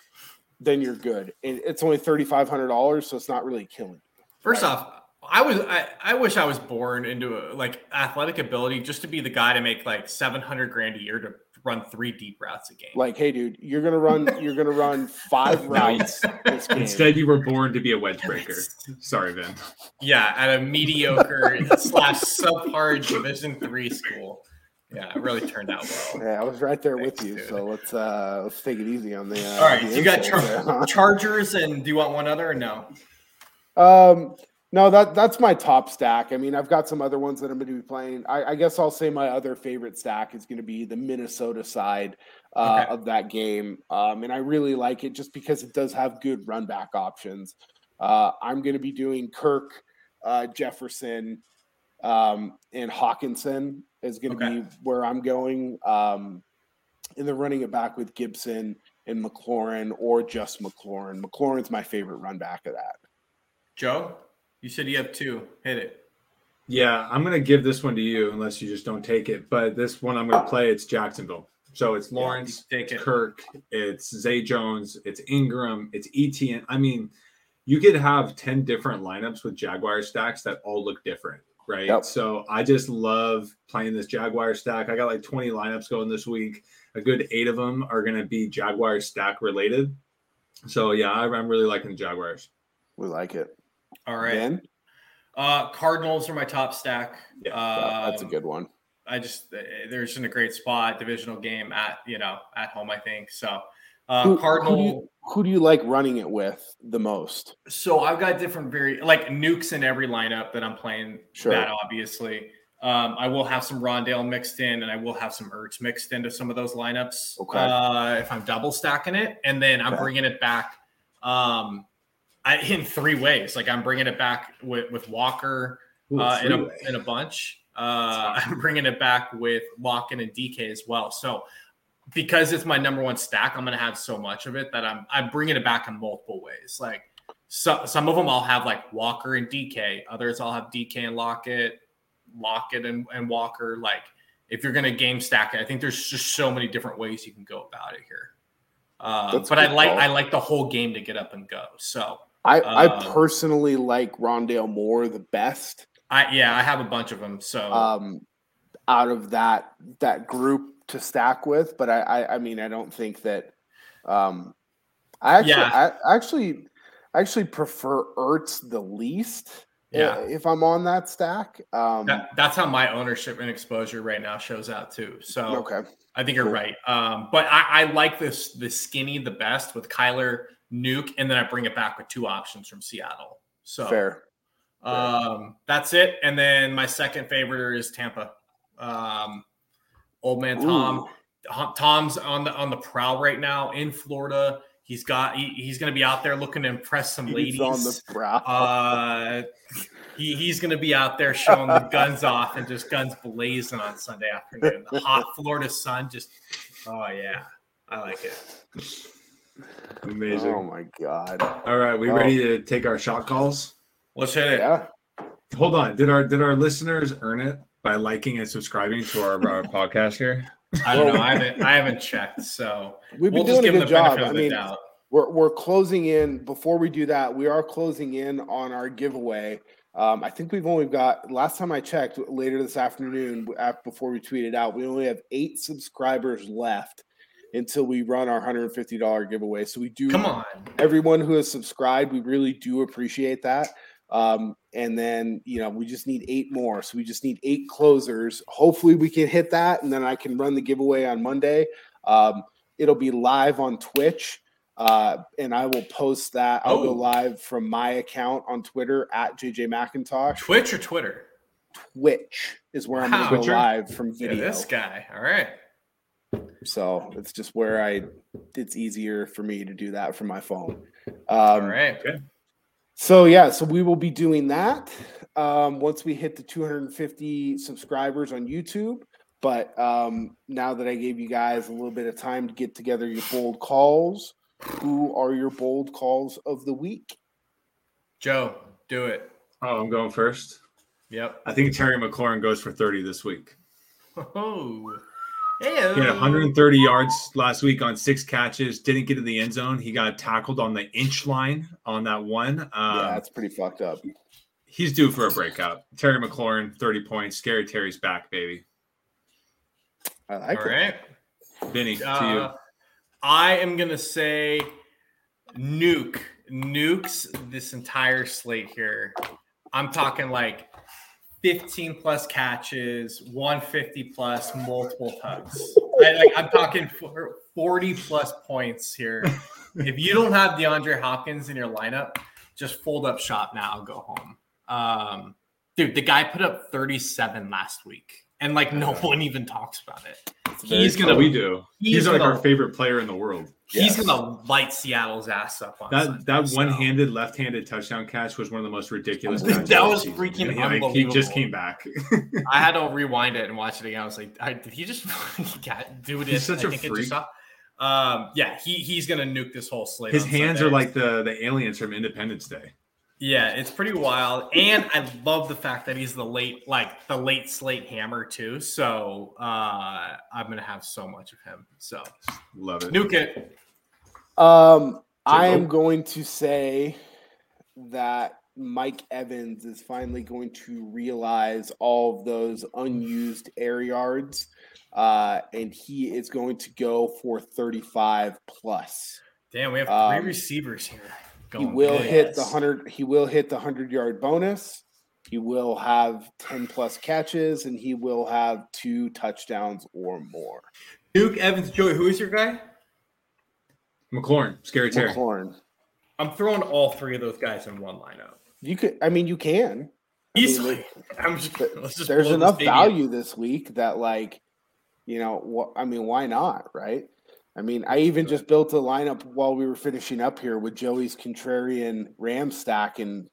then you're good. And it's only thirty five hundred dollars, so it's not really killing. You, First Right. off, I was I, I wish I was born into a, like athletic ability just to be the guy to make like seven hundred grand a year to run three deep routes a game. Like, hey, dude, you're gonna run. You're gonna run five routes this game. Instead, you were born to be a wedge breaker. Sorry, Vin. yeah, at a mediocre slash subpar Division three school. Yeah, it really turned out well. Yeah, I was right there with you. dude. So let's uh let's take it easy on the. Uh, All right, the you got insult there, huh? Chargers, and do you want one other or no? Um, no, that that's my top stack. I mean, I've got some other ones that I'm going to be playing. I, I guess I'll say my other favorite stack is going to be the Minnesota side uh, Okay. of that game, um, and I really like it just because it does have good run back options. Uh, I'm going to be doing Kirk, uh, Jefferson, um, and Hockenson is going to Okay. be where I'm going. Um, and then running it back with Gibson and McLaurin or just McLaurin. McLaurin's my favorite run back of that. Joe, you said you have two. Hit it. Yeah, I'm gonna give this one to you unless you just don't take it. But this one I'm gonna play. It's Jacksonville. So it's Lawrence, Take it. Kirk, it's Zay Jones, it's Engram, it's ETN. I mean, you could have 10 different lineups with Jaguar stacks that all look different, right? Yep. So I just love playing this Jaguar stack. I got like 20 lineups going this week. A good eight of them are going to be Jaguar stack related. So yeah, I- I'm really liking the Jaguars. We like it. All right. Ben? Uh, Cardinals are my top stack. Yeah, Yeah, that's a Um, good one. I just uh, they're just in a great spot, divisional game at you know at home. I think so. Uh, Who, Cardinal. Who do, you, who do you like running it with the most? So I've got different very like nukes in every lineup that I'm playing. Sure. That obviously. Um, I will have some Rondale mixed in, and I will have some Ertz mixed into some of those lineups. Okay. Uh, if I'm double stacking it, and then I'm Okay. bringing it back. Um, I, in three ways. Like I'm bringing it back with with Walker Ooh, uh, in a in a bunch. Uh, I'm bringing it back with Lockett and DK as well. So because it's my number one stack, I'm gonna have so much of it that I'm I'm bringing it back in multiple ways. Like so, some of them I'll have like Walker and DK. Others I'll have DK and Lockett, Lockett and, and Walker. Like if you're gonna game stack it, I think there's just so many different ways you can go about it here. A but I like call. I like the whole game to get up and go. So I, I Um, personally like Rondale Moore the best I yeah I have a bunch of them. So um, out of that that group to stack with. But I, I, I mean, I don't think that. Um, I actually, Yeah. I actually, I actually prefer Ertz the least. Yeah. if I'm on that stack. Um, That, that's how my ownership and exposure right now shows out too. So okay. I think you're Cool. right. Um, but I, I like this the skinny the best with Kyler Nuke, and then I bring it back with two options from Seattle. So Fair. um, that's it. And then my second favorite is Tampa. Um, old man Tom. Ooh. Tom's on the on the prowl right now in Florida. He's got he, he's going to be out there looking to impress some ladies. On the brow. Uh, he, he's going to be out there showing the guns off and just guns blazing on Sunday afternoon. The hot Florida sun just, oh, yeah. I like it. Amazing. oh my god. All right, we Oh. ready to take our shot calls? Let's hit it. Yeah. Hold on. Did our did our listeners earn it by liking and subscribing to our, our podcast here? I don't know. I haven't, I haven't checked. So We've been we'll just doing give a good the job. I mean, doubt. we're we're closing in. Before we do that, we are closing in on our giveaway. Um, I think we've only got last time I checked later this afternoon af- before we tweeted out, we only have eight subscribers left until we run our hundred and fifty dollar giveaway. So we do Come on. everyone who has subscribed. We really do appreciate that. Um, and then you know we just need eight more, so we just need eight closers. Hopefully, we can hit that, and then I can run the giveaway on Monday. Um, it'll be live on Twitch, uh, and I will post that. I'll go Oh. live from my account on Twitter at JJ McIntosh. Twitch or Twitter? Twitch is where I'm Wow. going to go live from Yeah, video. this guy. All right. So it's just where I. It's easier for me to do that from my phone. Um, All right. So yeah, so we will be doing that um, once we hit the 250 subscribers on YouTube. But um, now that I gave you guys a little bit of time to get together your bold calls, who are your bold calls of the week? Joe, do it. Oh, I'm going first. Yep. I think Terry McLaurin goes for 30 this week. Oh, He had 130 yards last week on six catches. Didn't get to the end zone. He got tackled on the inch line on that one. Um, yeah, that's pretty fucked up. He's due for a breakout. Terry McLaurin, 30 points. Scary Terry's back, baby. I like All it. right. Vinnie, to Uh, I am gonna say nuke nukes this entire slate here. I'm talking like 15 plus catches, 150 plus, multiple tugs. I, like I'm talking 40 plus points here. if you don't have DeAndre Hopkins in your lineup, just fold up shop now and go home. Um, dude, the guy put up 37 last week, and like no one even talks about it. Very He's you. gonna we do. He's, he's like gonna- our favorite player in the world. He's Yes. gonna light Seattle's ass up on That Sunday, that so. one-handed, left-handed touchdown catch was one of the most ridiculous. That catches of the was season. freaking And he, like, he just came back. I had to rewind it and watch it again. I was like, I, did he just got do it? He's such I a think freak. um, yeah, he he's gonna nuke this whole slate. His hands Sunday. are like the the aliens from Independence Day. Yeah, it's pretty wild, and I love the fact that he's the late like the late slate hammer too. So uh, I'm gonna have so much of him. So Love it. nuke it. Um, I am going to say that Mike Evans is finally going to realize all of those unused air yards, uh, and he is going to go for 35 plus. Damn, we have three Um, receivers here. He will big. hit the hundred. He will hit the hundred yard bonus. He will have 10 plus catches, and he will have two touchdowns or more. Duke Evans, Joey. Who is your guy? McLaurin, scary Terry. McLaurin. I'm throwing all three of those guys in one lineup. You could. I mean, you can. I mean, Easily. I'm just, just there's enough stadium. value this week that like you know what i mean why not right i mean i even just built a lineup while we were finishing up here with joey's contrarian ram stack and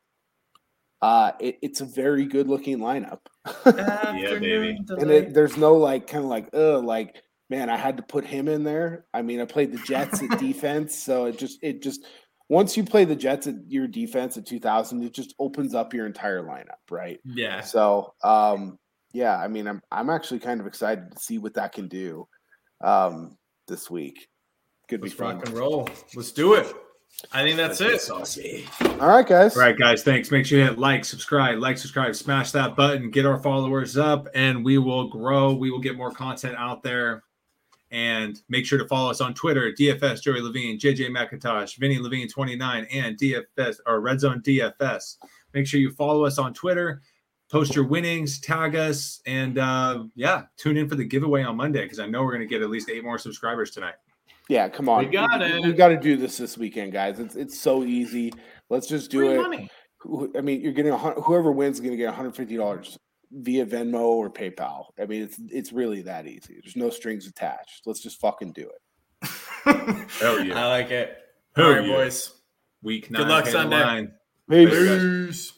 uh it, it's a very good looking lineup. Yeah, baby. and it, there's no like kind of like uh like man i had to put him in there. I mean i played the jets at defense so it just it just once you play the jets at your defense at 2000 it just opens up your entire lineup right? Yeah. so, um, yeah, I mean, I'm I'm actually kind of excited to see what that can do. Um, this week. Could be Let's fun. rock and roll. Let's do it. I think that's it. Saucy. All right, guys. All right, guys. Thanks. Make sure you hit like, subscribe, like, subscribe, smash that button, get our followers up, and we will grow. We will get more content out there. And make sure to follow us on Twitter, DFS Joey Levine, JJ McIntosh, Vinnie Levine 29, and DFS or Red Zone DFS. Make sure you follow us on Twitter, post your winnings, tag us, and uh, yeah, tune in for the giveaway on Monday because I know we're going to get at least eight more subscribers tonight. Yeah, come on. We got it. We got to do this this weekend, guys. It's it's so easy. Let's just do Free it. money. I mean, you're getting a, hun- whoever wins is going to get 150 dollars via Venmo or PayPal. I mean, it's it's really that easy. There's no strings attached. Let's just fucking do it. Hell yeah. I like it. Hell All right, yeah. boys. Week Good nine. luck Sunday. line. Peace. Peace.